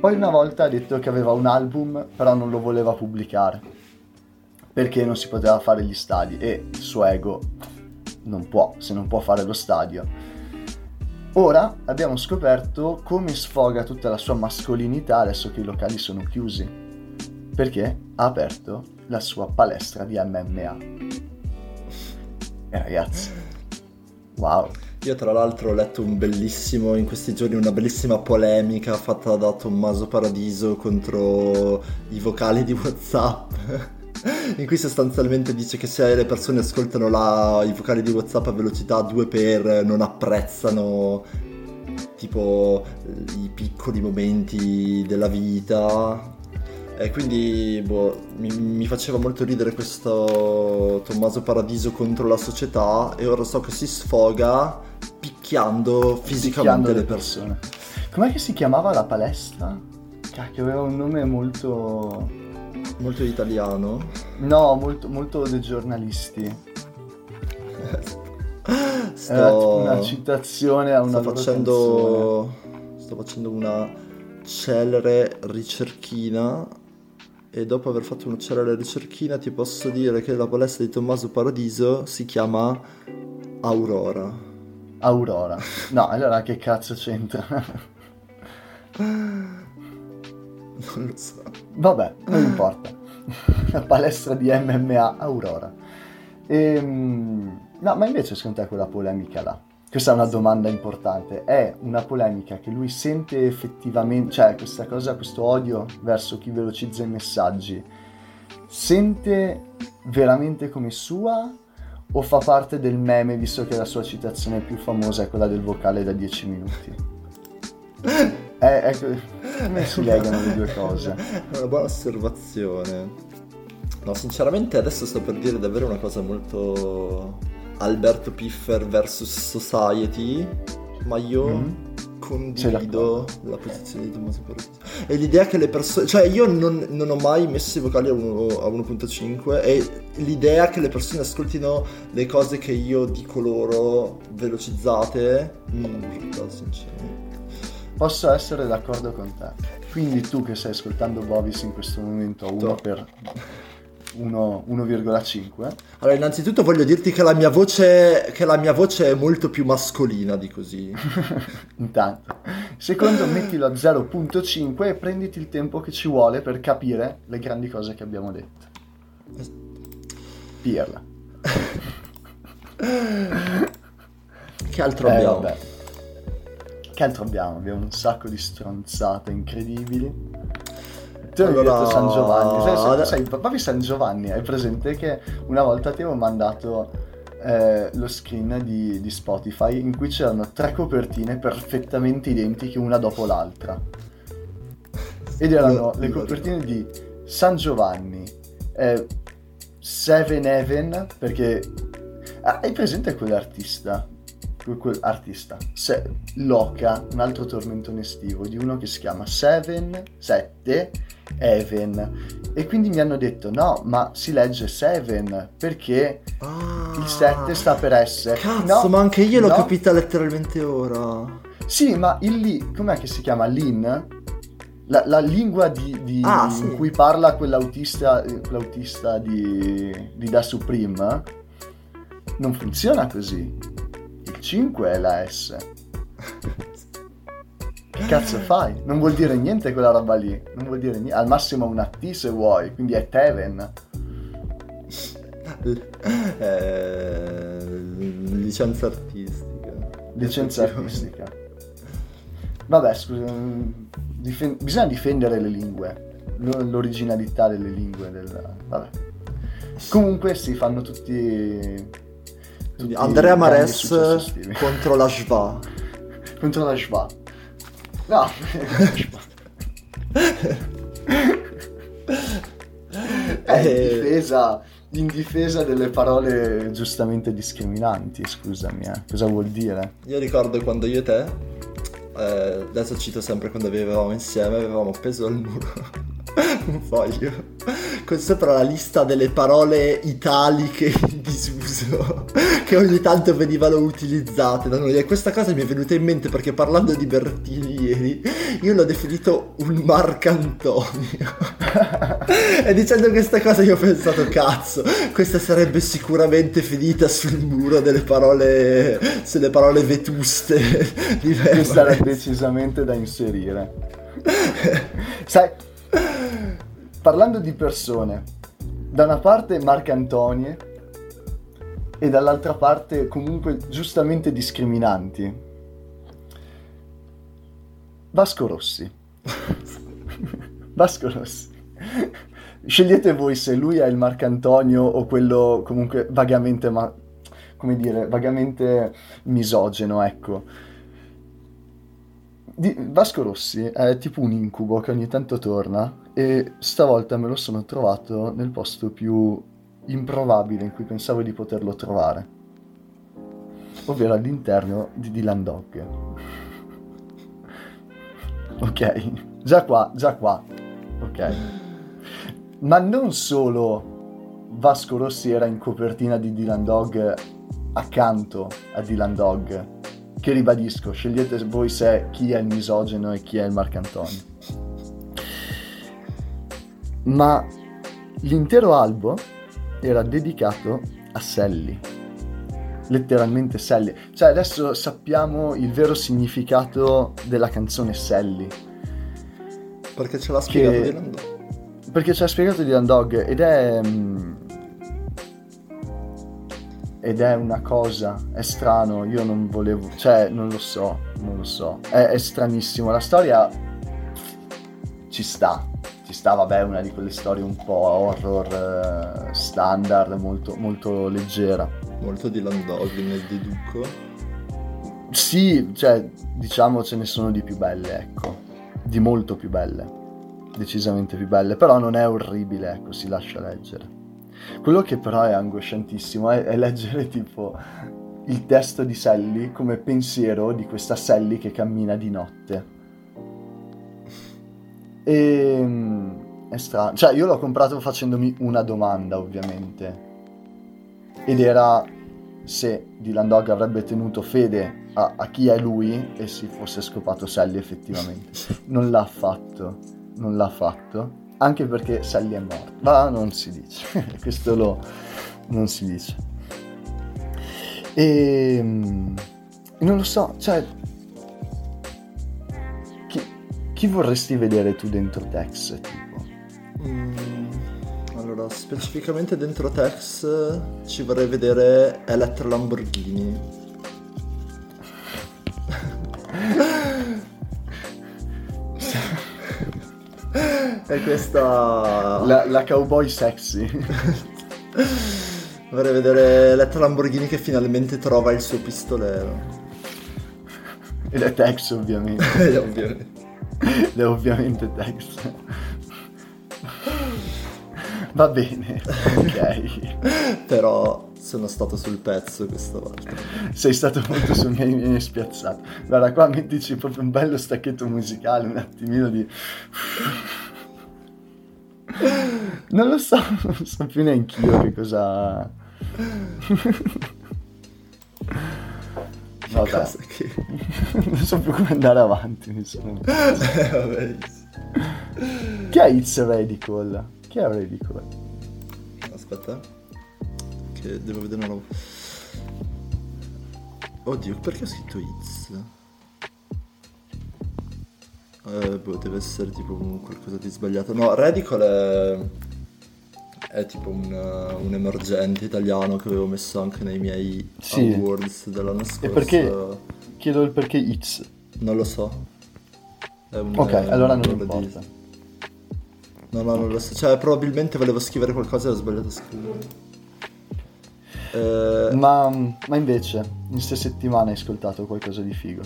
[SPEAKER 1] Poi una volta ha detto che aveva un album, però non lo voleva pubblicare, perché non si poteva fare gli stadi e il suo ego non può, se non può fare lo stadio Ora abbiamo scoperto come sfoga tutta la sua mascolinità adesso che i locali sono chiusi, perché ha aperto la sua palestra di MMA. E ragazzi, wow.
[SPEAKER 2] Io tra l'altro ho letto un bellissimo, in questi giorni, una bellissima polemica fatta da Tommaso Paradiso contro i vocali di Whatsapp in cui sostanzialmente dice che se le persone ascoltano la, i vocali di WhatsApp a velocità 2x non apprezzano tipo i piccoli momenti della vita. E quindi boh, mi, mi, faceva molto ridere questo Tommaso Paradiso contro la società e ora so che si sfoga picchiando fisicamente picchiando le persone.
[SPEAKER 1] Com'è che si chiamava la palestra? Cacchio, aveva un nome molto
[SPEAKER 2] Molto italiano?
[SPEAKER 1] No, molto, molto dei giornalisti.
[SPEAKER 2] Sto... Era
[SPEAKER 1] una citazione a una
[SPEAKER 2] sto facendo... Sto facendo una celere ricerchina e dopo aver fatto una celere ricerchina ti posso dire che la palestra di Tommaso Paradiso si chiama Aurora.
[SPEAKER 1] Aurora. No, allora che cazzo c'entra?
[SPEAKER 2] Non lo so.
[SPEAKER 1] Vabbè, non importa. La palestra di MMA Aurora. Ehm, no, ma invece secondo te quella polemica là? Questa è una domanda importante. È una polemica che lui sente effettivamente, cioè questa cosa, questo odio verso chi velocizza i messaggi, sente veramente come sua o fa parte del meme visto che la sua citazione più famosa è quella del vocale da 10 minuti? Eh, ecco, come si legano le due cose?
[SPEAKER 2] È una buona osservazione. No, sinceramente adesso sto per dire davvero una cosa molto Alberto Piffer vs Society, ma io mm-hmm. condivido la posizione di Tommaso Paradiso. E l'idea che le persone... Cioè io non, non ho mai messo i vocali a, 1, a 1.5 e l'idea che le persone ascoltino le cose che io dico loro velocizzate mi urta, sinceramente.
[SPEAKER 1] Posso essere d'accordo con te. Quindi tu che stai ascoltando Bovis in questo momento a 1 per 1,5.
[SPEAKER 2] Allora, innanzitutto voglio dirti che la, mia voce, che la mia voce è molto più mascolina di così.
[SPEAKER 1] Intanto. Secondo, mettilo a 0.5 e prenditi il tempo che ci vuole per capire le grandi cose che abbiamo detto. Pirla.
[SPEAKER 2] che altro eh, abbiamo? Vabbè.
[SPEAKER 1] Che altro abbiamo? Abbiamo un sacco di stronzate incredibili. Tu allora... hai detto San Giovanni. Sai, sai, sai, proprio San Giovanni, hai presente che una volta ti avevo mandato eh, lo screen di, di, Spotify in cui c'erano tre copertine perfettamente identiche una dopo l'altra. Ed erano le copertine di San Giovanni, eh, Seven Heaven, perché... Ah, hai presente quell'artista? artista, Se, Loca, un altro tormentone estivo di uno che si chiama Seven, 7, Even. E quindi mi hanno detto no, ma si legge Seven perché ah, il 7 sta per S.
[SPEAKER 2] Cazzo, no, ma anche io l'ho no. capita letteralmente ora.
[SPEAKER 1] Sì, ma il lì, com'è che si chiama? Lin? La, la lingua di, di ah, sì. in cui parla quell'autista, quell'autista di, di Da Supreme non funziona così 5 è la S. Che cazzo fai? Non vuol dire niente quella roba lì. Non vuol dire niente. Al massimo una T se vuoi, quindi è Teven.
[SPEAKER 2] eh, licenza artistica.
[SPEAKER 1] Licenza artistica. Vabbè, scusa, difen- bisogna difendere le lingue, l'originalità delle lingue. Del... Vabbè. Comunque si fanno tutti...
[SPEAKER 2] tutti Andrea Mares contro la Schwa.
[SPEAKER 1] contro la Schwa. No, È in eh. difesa, in difesa delle parole giustamente discriminanti, scusami, eh. cosa vuol dire?
[SPEAKER 2] Io ricordo quando io e te, eh, adesso cito sempre quando vivevamo insieme, avevamo appeso al muro un foglio con sopra la lista delle parole italiche in disuso che ogni tanto venivano utilizzate da noi. E questa cosa mi è venuta in mente perché parlando di Bertini ieri io l'ho definito un Marcantonio. E dicendo questa cosa io ho pensato cazzo questa sarebbe sicuramente finita sul muro delle parole sulle parole vetuste
[SPEAKER 1] di me questa era decisamente da inserire. Sai Parlando di persone, da una parte Marcantonie e dall'altra parte comunque giustamente discriminanti. Vasco Rossi. Vasco Rossi. Scegliete voi se lui è il Marcantonio o quello comunque vagamente, ma, come dire, vagamente misogeno, ecco di, Vasco Rossi è tipo un incubo che ogni tanto torna e stavolta me lo sono trovato nel posto più improbabile in cui pensavo di poterlo trovare, ovvero all'interno di Dylan Dog. ok, già qua, già qua, ok. Ma non solo Vasco Rossi era in copertina di Dylan Dog accanto a Dylan Dog che ribadisco, scegliete voi se chi è il misogeno e chi è il Marcantonio. Ma l'intero albo era dedicato a Sally. Letteralmente Sally. Cioè adesso sappiamo il vero significato della canzone Sally.
[SPEAKER 2] Perché ce l'ha spiegato che... Dylan Dog.
[SPEAKER 1] Perché ce l'ha spiegato Dylan Dog ed è... Mm, ed è una cosa, è strano, io non volevo, cioè non lo so, non lo so, è, è stranissimo, la storia ci sta, ci sta, vabbè, una di quelle storie un po' horror eh, standard, molto, molto leggera.
[SPEAKER 2] Molto di Landog nel deduco?
[SPEAKER 1] Sì, cioè, diciamo ce ne sono di più belle, ecco, di molto più belle, decisamente più belle, però non è orribile, ecco, si lascia leggere. Quello che però è angosciantissimo è, è leggere tipo il testo di Sally come pensiero di questa Sally che cammina di notte. E ehm, è strano. Cioè, io l'ho comprato facendomi una domanda, ovviamente. Ed era se Dylan Dog avrebbe tenuto fede a, a, chi è lui e si fosse scopato Sally effettivamente. Non l'ha fatto. Non l'ha fatto anche perché Sally è morta. Ma non si dice, questo lo, non si dice. E ehm, non lo so, cioè, chi vorresti vedere tu dentro Tex? Tipo?
[SPEAKER 2] Mm, allora, specificamente dentro Tex ci vorrei vedere Elettra Lamborghini. E questa...
[SPEAKER 1] La, la cowboy sexy.
[SPEAKER 2] Vorrei vedere Letta Lamborghini che finalmente trova il suo pistolero.
[SPEAKER 1] Ed è Tex ovviamente.
[SPEAKER 2] Ovviamente.
[SPEAKER 1] Ed è ovviamente Tex. Va bene, ok.
[SPEAKER 2] Però sono stato sul pezzo questa volta.
[SPEAKER 1] Sei stato molto su mi hai spiazzato. Guarda, qua mettici proprio un bello stacchetto musicale, un attimino di... Non lo so, non so più neanche io che cosa...
[SPEAKER 2] Vabbè. Che...
[SPEAKER 1] non so più come andare avanti, mi sono... vabbè. Chi è It's Radical? Chi è Radical?
[SPEAKER 2] Aspetta. Che devo vedere una roba. Oddio, perché ho scritto It's? Eh, boh, deve essere tipo qualcosa di sbagliato. No, Radical è... è tipo un, un, emergente italiano che avevo messo anche nei miei sì. awards dell'anno scorso.
[SPEAKER 1] E perché? Chiedo il perché X.
[SPEAKER 2] Non lo so.
[SPEAKER 1] Un, ok, allora non importa. Di...
[SPEAKER 2] No, no, non lo so. Cioè, probabilmente volevo scrivere qualcosa e ho sbagliato a scrivere.
[SPEAKER 1] Eh... Ma, ma, invece, in queste settimane hai ascoltato qualcosa di figo?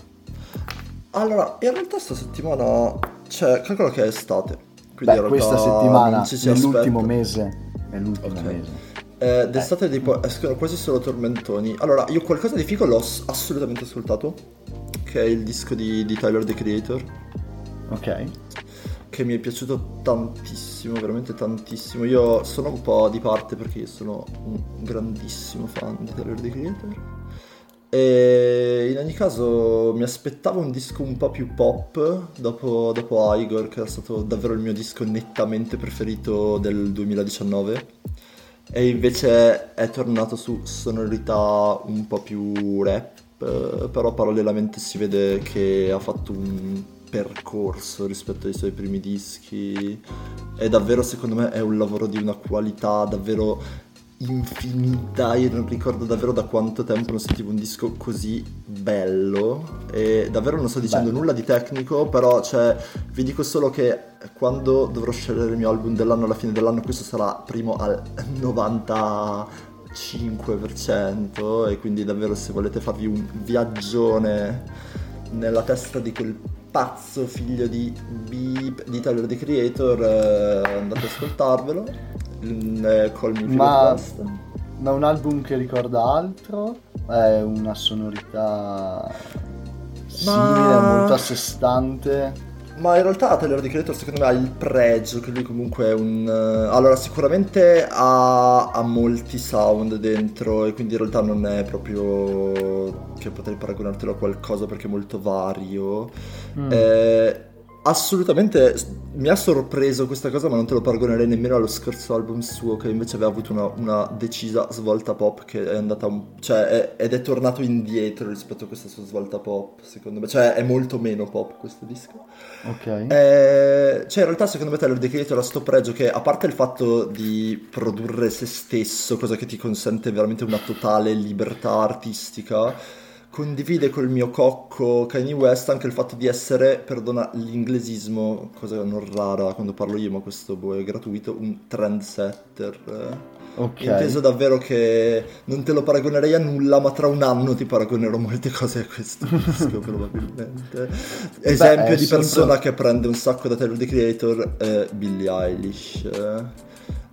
[SPEAKER 2] Allora, in realtà questa settimana, cioè, calcolo che è estate. Quindi
[SPEAKER 1] Beh, questa settimana, nell'ultimo mese, nell'ultimo okay. mese.
[SPEAKER 2] Eh, d'estate eh. tipo escono quasi solo tormentoni. Allora, io qualcosa di figo l'ho assolutamente ascoltato, che è il disco di, di Tyler the Creator.
[SPEAKER 1] Ok
[SPEAKER 2] che mi è piaciuto tantissimo, veramente tantissimo. Io sono un po' di parte perché io sono un grandissimo fan di Tyler The Creator. E in ogni caso mi aspettavo un disco un po' più pop dopo, dopo Igor, che è stato davvero il mio disco nettamente preferito del 2019. E invece è tornato su sonorità un po' più rap, però parallelamente si vede che ha fatto un percorso rispetto ai suoi primi dischi. È davvero, secondo me, è un lavoro di una qualità davvero infinita. Io non ricordo davvero da quanto tempo non sentivo un disco così bello. E davvero non sto dicendo Beh. nulla di tecnico, però cioè, vi dico solo che quando dovrò scegliere il mio album dell'anno alla fine dell'anno, questo sarà primo al 95% e quindi davvero se volete farvi un viaggione nella testa di quel pazzo figlio di Beep di Tyler the Creator eh, andate ad ascoltarvelo eh, Call Me
[SPEAKER 1] ma, ma un album che ricorda altro è una sonorità simile ma... molto a sé stante
[SPEAKER 2] ma in realtà Tyler The Creator secondo me ha il pregio che lui comunque è un... Uh, allora sicuramente ha, ha, molti sound dentro e quindi in realtà non è proprio che potrei paragonartelo a qualcosa perché è molto vario. Mm. Eh, assolutamente mi ha sorpreso questa cosa, ma non te lo paragonerei nemmeno allo scorso album suo, che invece aveva avuto una, una decisa svolta pop che è andata, cioè, è, ed è tornato indietro rispetto a questa sua svolta pop, secondo me, cioè è molto meno pop questo disco.
[SPEAKER 1] Ok.
[SPEAKER 2] Eh, cioè, in realtà, secondo me, Tyler The Creator ha sto pregio che, a parte il fatto di produrre se stesso, cosa che ti consente veramente una totale libertà artistica condivide col mio cocco Kanye West anche il fatto di essere, perdona l'inglesismo, cosa non rara quando parlo io, ma questo boh, è gratuito, un trendsetter.
[SPEAKER 1] Ok.
[SPEAKER 2] Inteso davvero che non te lo paragonerei a nulla, ma tra un anno ti paragonerò molte cose a questo disco, probabilmente. Esempio Beh, di persona sempre... che prende un sacco da Taylor the Creator è Billie Eilish.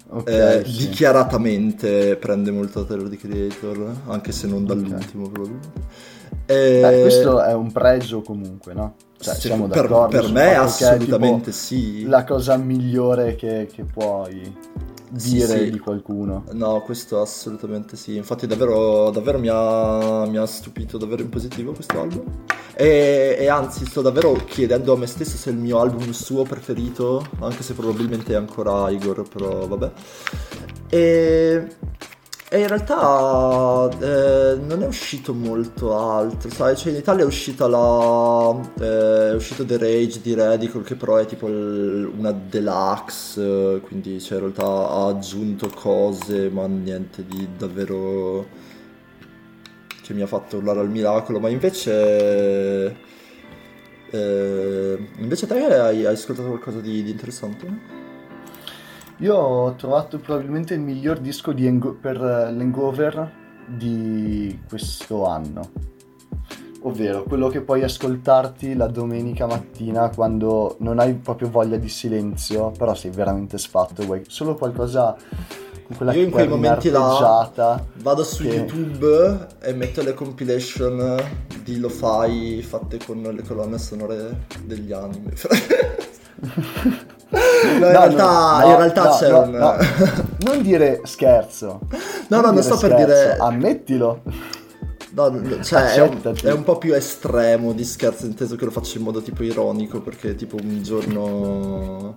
[SPEAKER 2] Okay, eh, sì. Dichiaratamente prende molto da Taylor the Creator, anche se non dall'ultimo okay. probabilmente.
[SPEAKER 1] E... Beh, questo è un pregio comunque, no?
[SPEAKER 2] Cioè, sì, siamo per, d'accordo. Per me assolutamente sì.
[SPEAKER 1] La cosa migliore che, che puoi dire sì, sì. di qualcuno.
[SPEAKER 2] No, questo assolutamente sì. Infatti, davvero, davvero mi, ha, mi, ha, stupito davvero in positivo questo album. E, e, anzi, sto davvero chiedendo a me stesso se è il mio album suo preferito, anche se probabilmente è ancora Igor, però vabbè. E e in realtà eh, non è uscito molto altro, sai? Cioè in Italia è uscita la. Eh, è uscito The Rage di Radical, che però è tipo il, una deluxe, quindi cioè, in realtà ha aggiunto cose, ma niente di davvero. che mi ha fatto urlare al miracolo. Ma invece. Eh, invece te hai, hai ascoltato qualcosa di, di interessante?
[SPEAKER 1] Io ho trovato probabilmente il miglior disco Engo- per l'Hangover di questo anno. Ovvero quello che puoi ascoltarti la domenica mattina quando non hai proprio voglia di silenzio, però sei veramente sfatto, vuoi solo qualcosa con quella
[SPEAKER 2] Io in quei momenti là vado su che... YouTube e metto le compilation di lo-fi fatte con le colonne sonore degli anime. In, realtà, no, in realtà c'è un...
[SPEAKER 1] Non dire scherzo.
[SPEAKER 2] No, no, non sto scherzo. per dire...
[SPEAKER 1] Ammettilo.
[SPEAKER 2] No, cioè è un, è un, po' più estremo di scherzo, inteso che lo faccio in modo tipo ironico, perché tipo un giorno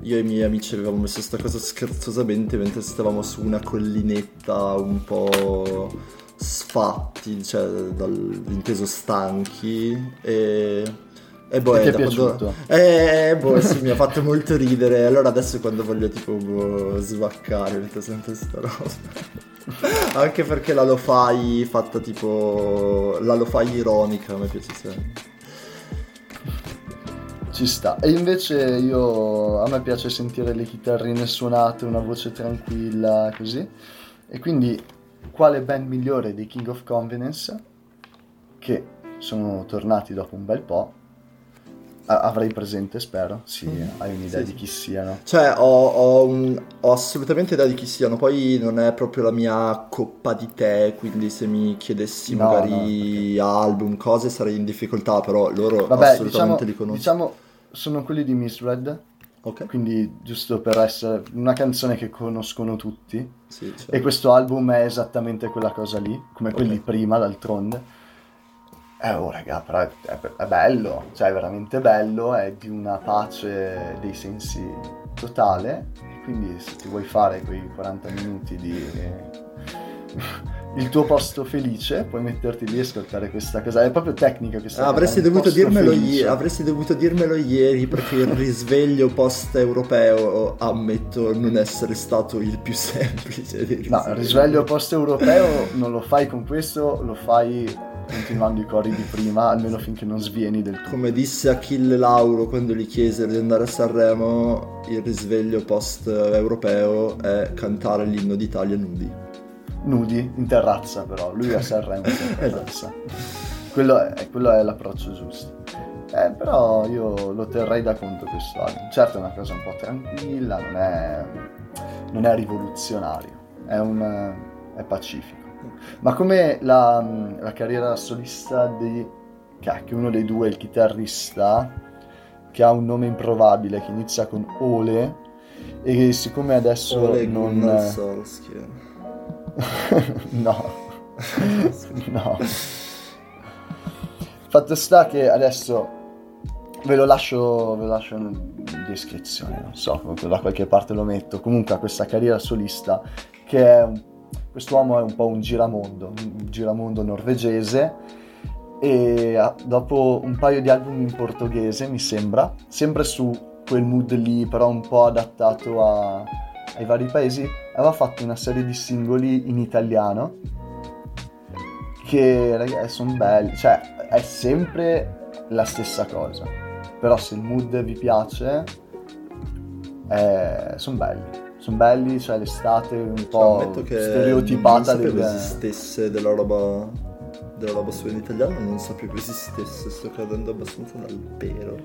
[SPEAKER 2] io e i miei amici avevamo messo questa cosa scherzosamente mentre stavamo su una collinetta un po' sfatti, cioè dal, inteso stanchi, e E boh,
[SPEAKER 1] ti è piaciuto?
[SPEAKER 2] Quando... Eh, boh, sì, mi ha fatto molto ridere. Allora adesso quando voglio tipo boh, svaccare, metto sempre sta roba. Anche perché la lo fai fatta tipo... La lo fai ironica, mi piace sempre.
[SPEAKER 1] Ci sta. E invece io... A me piace sentire le chitarrine suonate, una voce tranquilla, così. E quindi quale band migliore dei King of Convenience? Che sono tornati dopo un bel po' Avrai presente, spero. Sì, mm. hai un'idea sì, di chi siano.
[SPEAKER 2] Cioè, ho, ho, un, ho, assolutamente idea di chi siano. Poi non è proprio la mia coppa di tè. Quindi, se mi chiedessi no, magari no, album, cose, sarei in difficoltà. Però loro Vabbè, assolutamente
[SPEAKER 1] diciamo,
[SPEAKER 2] li conosco.
[SPEAKER 1] Diciamo, sono quelli di Misread.
[SPEAKER 2] Ok.
[SPEAKER 1] Quindi, giusto per essere una canzone che conoscono tutti.
[SPEAKER 2] Sì, certo.
[SPEAKER 1] E questo album è esattamente quella cosa lì, come okay. quelli prima, d'altronde. Eh, oh raga, però è, è, è, bello, cioè è veramente bello, è di una pace dei sensi totale, quindi se ti vuoi fare quei 40 minuti di... il tuo posto felice, puoi metterti lì e ascoltare questa cosa. È proprio tecnica questa
[SPEAKER 2] ah, avresti, dovuto i- avresti dovuto dirmelo ieri perché il risveglio post-europeo ammetto non essere stato il più semplice.
[SPEAKER 1] No, il risveglio post-europeo non lo fai con questo, lo fai continuando i cori di prima, almeno finché non svieni del tutto.
[SPEAKER 2] Come disse Achille Lauro quando gli chiesero di andare a Sanremo, il risveglio post-europeo è cantare l'inno d'Italia nudi.
[SPEAKER 1] Nudi, in terrazza però, lui a Sanremo in terrazza. quello, è, quello è l'approccio giusto. Eh, però io lo terrei da conto questo album. Certo è una cosa un po' tranquilla, non è, non è rivoluzionario, è, un, è pacifico. Ma come la, la carriera solista di... Cacchio, uno dei due, il chitarrista, che ha un nome improbabile, che inizia con Ole, e siccome adesso
[SPEAKER 2] Ole
[SPEAKER 1] non... no. no. Fatto sta che adesso ve lo lascio, ve lo lascio in descrizione, non so, da qualche parte lo metto. Comunque ha questa carriera solista che è un Quest'uomo è un po' un giramondo, un giramondo norvegese e dopo un paio di album in portoghese, mi sembra, sempre su quel mood lì, però un po' adattato a, ai vari paesi, aveva fatto una serie di singoli in italiano che ragazzi sono belli, cioè è sempre la stessa cosa, però se il mood vi piace eh, sono belli sono belli, cioè l'estate un cioè, po' stereotipata
[SPEAKER 2] non del... esistesse della roba della roba sua in italiano non sapevo esistesse sto cadendo abbastanza dal pero.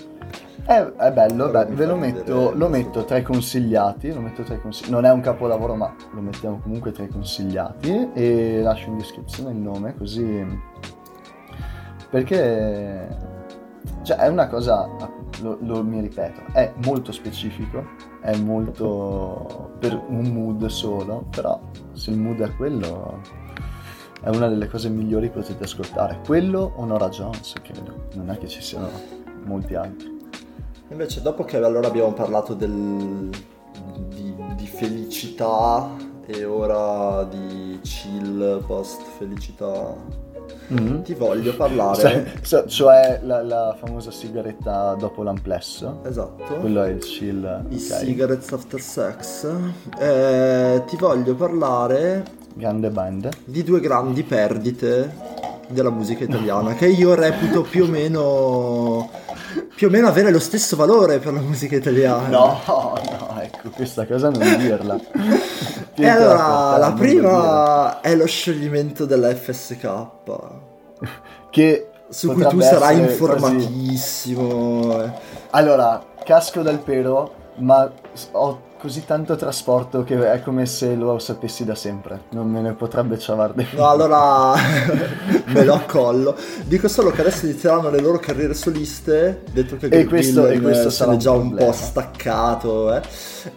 [SPEAKER 1] È, è bello, beh, ve lo metto, lo metto tra i consigliati, lo metto tra i consigliati, non è un capolavoro ma lo mettiamo comunque tra i consigliati e lascio in descrizione il nome così perché cioè è una cosa, lo, lo mi ripeto, è molto specifico è molto per un mood solo, però se il mood è quello è una delle cose migliori che potete ascoltare. Quello o Nora Jones, credo, non è che ci siano molti altri.
[SPEAKER 2] Invece dopo che allora abbiamo parlato del, di, di felicità e ora di chill post felicità Mm-hmm. Ti voglio parlare.
[SPEAKER 1] Cioè, cioè la, la, famosa sigaretta dopo l'amplesso.
[SPEAKER 2] Esatto.
[SPEAKER 1] Quello è il chill.
[SPEAKER 2] I okay. cigarettes after sex. Eh, ti voglio parlare.
[SPEAKER 1] Grande band.
[SPEAKER 2] Di due grandi perdite della musica italiana che io reputo più o meno più o meno avere lo stesso valore per la musica italiana.
[SPEAKER 1] No, no, ecco, questa cosa non dirla.
[SPEAKER 2] e allora, la prima è lo scioglimento della FSK.
[SPEAKER 1] Che
[SPEAKER 2] su cui tu sarai informatissimo.
[SPEAKER 1] Quasi... Allora, casco dal pero, ma ho così tanto trasporto che è come se lo sapessi da sempre. Non me ne potrebbe ciavare
[SPEAKER 2] dentro. No, allora me lo accollo. Dico solo che adesso inizieranno le loro carriere soliste. Detto che
[SPEAKER 1] e questo, e questo
[SPEAKER 2] sarà già un, un po' staccato. Eh.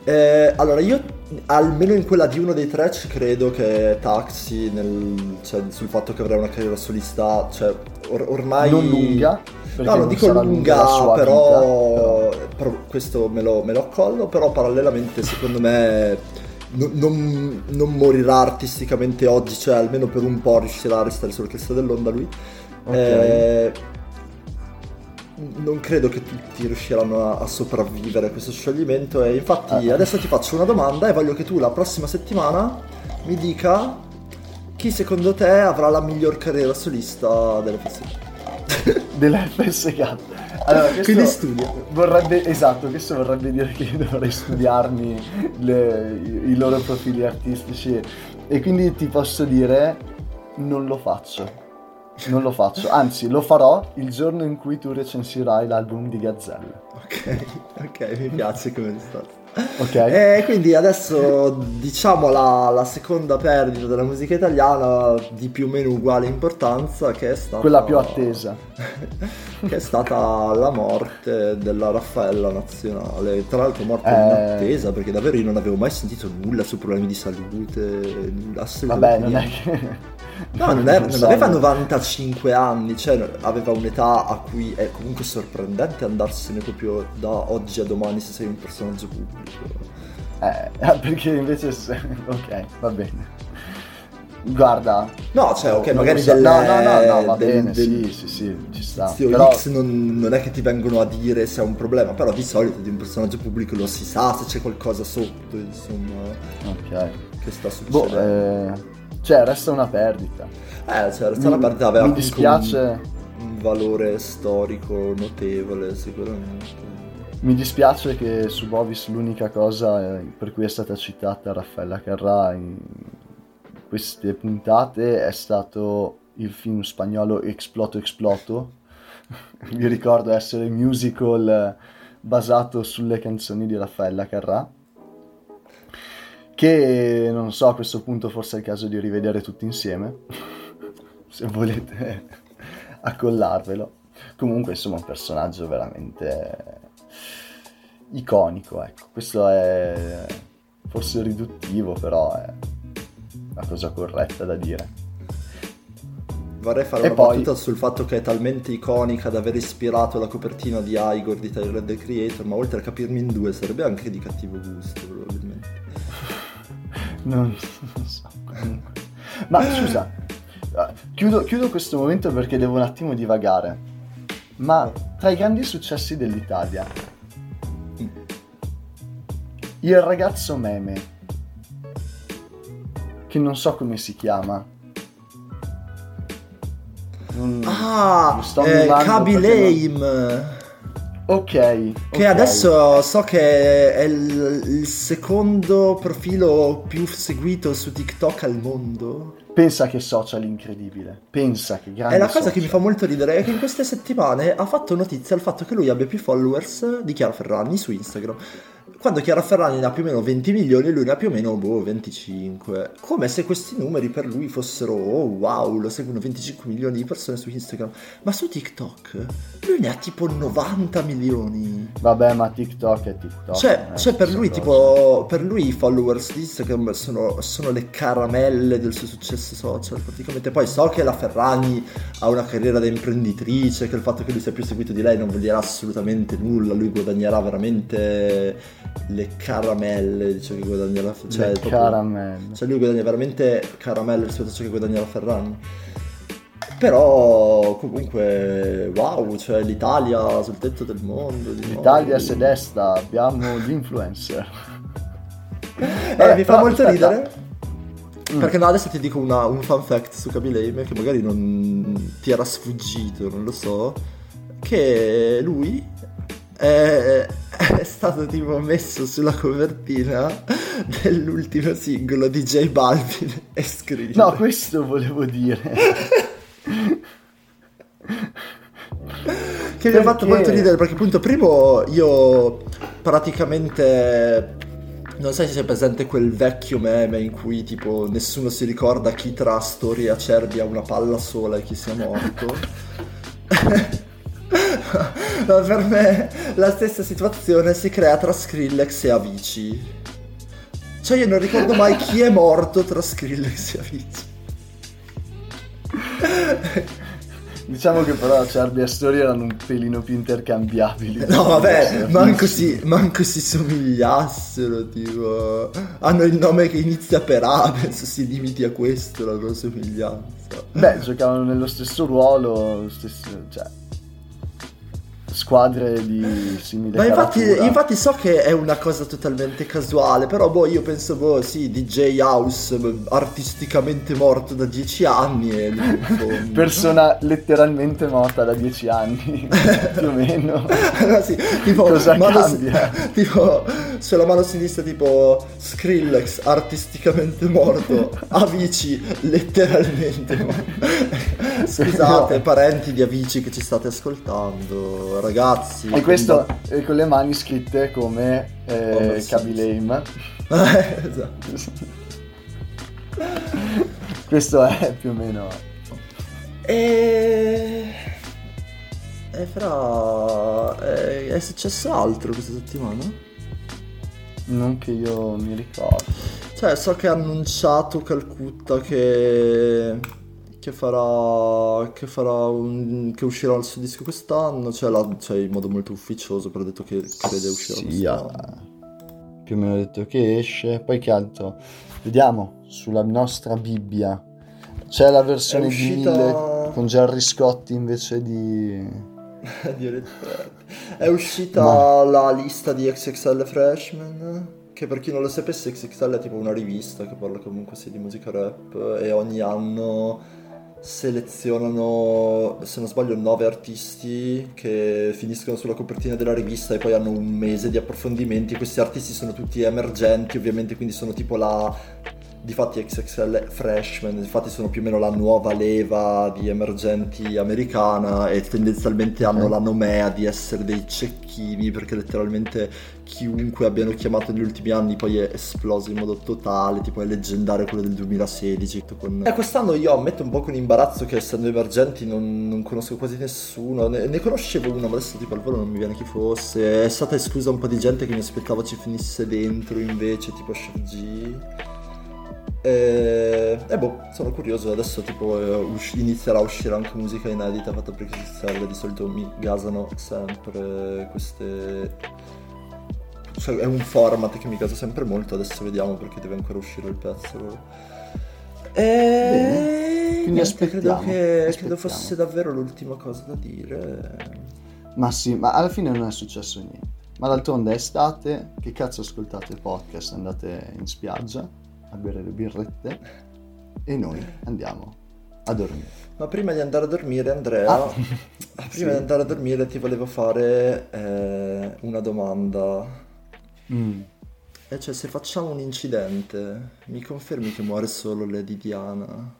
[SPEAKER 2] Eh, allora, io almeno in quella di uno dei tre ci credo che Taxi, nel, cioè, sul fatto che avrà una carriera solista, cioè or- ormai.
[SPEAKER 1] Non lunga
[SPEAKER 2] no, non dico lunga, lunga però, vita, però... però, questo me lo, me lo accollo, però parallelamente secondo me non, non, non, morirà artisticamente oggi, cioè almeno per un po' riuscirà a restare sulla cresta dell'onda lui. Okay. Eh, non credo che tutti riusciranno a, a sopravvivere a questo scioglimento e infatti ah. adesso ti faccio una domanda e voglio che tu la prossima settimana mi dica chi secondo te avrà la miglior carriera solista dell'FSK.
[SPEAKER 1] dell'FSK. Allora, Quindi studio. Vorrebbe, esatto, questo vorrebbe dire che dovrei studiarmi le, i, i loro profili artistici e quindi ti posso dire non lo faccio non lo faccio, anzi lo farò il giorno in cui tu recensirai l'album di Gazzelle.
[SPEAKER 2] Ok, ok, mi piace come stato. Ok. E quindi adesso diciamo la, la, seconda perdita della musica italiana di più o meno uguale importanza che è stata...
[SPEAKER 1] Quella più attesa.
[SPEAKER 2] che è stata la morte della Raffaella nazionale. Tra l'altro morte eh... inattesa perché davvero io non avevo mai sentito nulla su problemi di salute.
[SPEAKER 1] Vabbè, non è che...
[SPEAKER 2] No, non, era, non aveva 95 anni, cioè aveva un'età a cui è comunque sorprendente andarsene proprio da oggi a domani se sei un personaggio pubblico.
[SPEAKER 1] Eh, perché invece... Se... Ok, va bene. Guarda,
[SPEAKER 2] no, cioè, ok, magari delle,
[SPEAKER 1] no, no, no, no, va del, bene, del, sì, sì, sì, ci sta.
[SPEAKER 2] Però... X non, non, è che ti vengono a dire se è un problema, però di solito di un personaggio pubblico lo si sa se c'è qualcosa sotto, insomma.
[SPEAKER 1] Ok.
[SPEAKER 2] Che sta succedendo. Boh,
[SPEAKER 1] eh cioè, resta una perdita.
[SPEAKER 2] Eh, cioè, resta mi, una perdita. Aveva mi dispiace. Un, un valore storico notevole, sicuramente.
[SPEAKER 1] Mi dispiace che su Bovis l'unica cosa eh, per cui è stata citata Raffaella Carrà in queste puntate è stato il film spagnolo Exploto Exploto. Vi ricordo essere musical basato sulle canzoni di Raffaella Carrà che non so a questo punto forse è il caso di rivedere tutti insieme. Se volete accollarvelo. Comunque insomma un personaggio veramente iconico ecco. Questo è forse riduttivo però è la cosa corretta da dire.
[SPEAKER 2] Vorrei fare e una poi... battuta sul fatto che è talmente iconica da aver ispirato la copertina di Igor di Tyler the Creator ma oltre a capirmi in due sarebbe anche di cattivo gusto probabilmente
[SPEAKER 1] non, non so. Ma scusa, eh, chiudo, chiudo questo momento perché devo un attimo divagare. Ma tra i grandi successi dell'Italia, il ragazzo meme, che non so come si chiama.
[SPEAKER 2] Non, ah, eh, Kaby Lame.
[SPEAKER 1] Ok.
[SPEAKER 2] Che
[SPEAKER 1] okay.
[SPEAKER 2] adesso so che è il, il, secondo profilo più seguito su TikTok al mondo.
[SPEAKER 1] Pensa che social incredibile. Pensa che grande.
[SPEAKER 2] È la cosa
[SPEAKER 1] social.
[SPEAKER 2] che mi fa molto ridere è che in queste settimane ha fatto notizia al fatto che lui abbia più followers di Chiara Ferragni su Instagram quando Chiara Ferragni ne ha più o meno 20 milioni lui ne ha più o meno boh, 25 come se questi numeri per lui fossero oh wow lo seguono 25 milioni di persone su Instagram. Ma su TikTok lui ne ha tipo 90 milioni.
[SPEAKER 1] Vabbè ma TikTok è TikTok
[SPEAKER 2] cioè, eh, cioè per lui tipo per lui i followers di Instagram sono, sono, le caramelle del suo successo social praticamente. Poi so che la Ferragni ha una carriera da imprenditrice che il fatto che lui sia più seguito di lei non vuol dire assolutamente nulla lui guadagnerà veramente le caramelle di ciò che guadagna la Ferragni. Cioè,
[SPEAKER 1] le proprio, caramelle.
[SPEAKER 2] Cioè lui guadagna veramente caramelle rispetto a ciò che guadagna la Ferragni. Però comunque wow, cioè l'Italia sul tetto del mondo.
[SPEAKER 1] L'Italia si desta, abbiamo gli influencer.
[SPEAKER 2] eh, mi fa molto ridere. Mm. Perché no, adesso ti dico una, un fun fact su Kaby che magari non ti era sfuggito, non lo so. Che lui è, è stato tipo messo sulla copertina dell'ultimo singolo di J Balvin e Skrillex.
[SPEAKER 1] No, questo volevo dire.
[SPEAKER 2] che mi ha fatto molto ridere perché appunto primo io praticamente non sai se sei presente quel vecchio meme in cui tipo nessuno si ricorda chi tra Story e Acerbi ha una palla sola e chi sia morto Ma per me la stessa situazione si crea tra Skrillex e Avicii. Cioè io non ricordo mai chi è morto tra Skrillex e Avicii.
[SPEAKER 1] Diciamo che però Charlie e Story erano un pelino più intercambiabili.
[SPEAKER 2] No, vabbè, manco si, manco si somigliassero, tipo... Hanno il nome che inizia per A, penso si limiti a questo la loro somiglianza.
[SPEAKER 1] Beh, giocavano nello stesso ruolo, stesso, cioè squadre di simile
[SPEAKER 2] Ma infatti, infatti, so che è una cosa totalmente casuale, però boh, io penso, boh, sì, DJ House artisticamente morto da dieci anni e
[SPEAKER 1] Persona letteralmente morta da dieci anni, più o meno.
[SPEAKER 2] no, sì, tipo, cosa cambia? Si- tipo, sulla mano sinistra tipo Skrillex artisticamente morto, Avicii letteralmente morto. Scusate, parenti di Avicii che ci state ascoltando, ragazzi.
[SPEAKER 1] E questo da... con le mani scritte come eh, oh, Kaby esatto. questo è più o meno...
[SPEAKER 2] E... E fra... È, è successo altro questa settimana?
[SPEAKER 1] Non che io mi ricordo.
[SPEAKER 2] Cioè, so che ha annunciato Calcutta che che farà, che farà un, che uscirà il suo disco quest'anno, cioè, la, cioè in modo molto ufficioso, però ha detto che crede uscirà sì, quest'anno.
[SPEAKER 1] Ah, più o meno ha detto che esce, poi che altro? Vediamo sulla nostra Bibbia. C'è la versione uscita... di 1000 con Jerry Scotti invece
[SPEAKER 2] di... È uscita Ma... la lista di XXL Freshman che per chi non lo sapesse XXL è tipo una rivista che parla comunque sia di musica rap e ogni anno selezionano, se non sbaglio, nove artisti che finiscono sulla copertina della rivista e poi hanno un mese di approfondimenti. Questi artisti sono tutti emergenti, ovviamente, quindi sono tipo la difatti XXL Freshman, infatti sono più o meno la nuova leva di emergenti americana e tendenzialmente hanno la nomea di essere dei cecchini perché letteralmente chiunque abbiano chiamato negli ultimi anni poi è esploso in modo totale, tipo è leggendario quello del 2016. Con... Eh, quest'anno io ammetto un po' con imbarazzo che essendo emergenti non, non conosco quasi nessuno, ne, ne, conoscevo uno ma adesso tipo al volo non mi viene chi fosse, è stata esclusa un po' di gente che mi aspettavo ci finisse dentro invece, tipo Chef G. E, e boh, sono curioso, adesso tipo usci- inizierà a uscire anche musica inedita fatta per XXL, di solito mi gasano sempre queste... Cioè, è un format che mi gasa sempre molto, adesso vediamo perché deve ancora uscire il pezzo. E... Quindi aspettiamo, credo che aspettiamo. credo fosse davvero l'ultima cosa da dire.
[SPEAKER 1] Ma sì, ma alla fine non è successo niente. Ma d'altronde è estate, che cazzo ascoltate il podcast? Andate in spiaggia? A bere le birrette e noi andiamo a dormire.
[SPEAKER 2] Ma prima di andare a dormire, Andrea, ah, prima sì. di andare a dormire ti volevo fare eh, una domanda. Mm. E cioè, se facciamo un incidente, mi confermi che muore solo Lady Diana?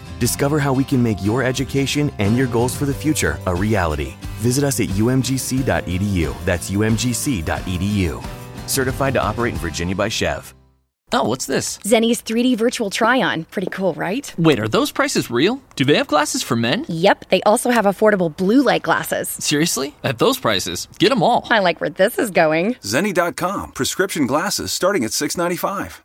[SPEAKER 3] Discover how we can make your education and your goals for the future a reality. Visit us at umgc.edu. That's umgc.edu. Certified to operate in Virginia by Chev.
[SPEAKER 4] Oh, what's this?
[SPEAKER 5] Zenny's 3D virtual try on. Pretty cool, right?
[SPEAKER 4] Wait, are those prices real? Do they have glasses for men?
[SPEAKER 5] Yep, they also have affordable blue light glasses.
[SPEAKER 4] Seriously? At those prices? Get them all.
[SPEAKER 5] I like where this is going.
[SPEAKER 6] Zenny.com. Prescription glasses starting at 695.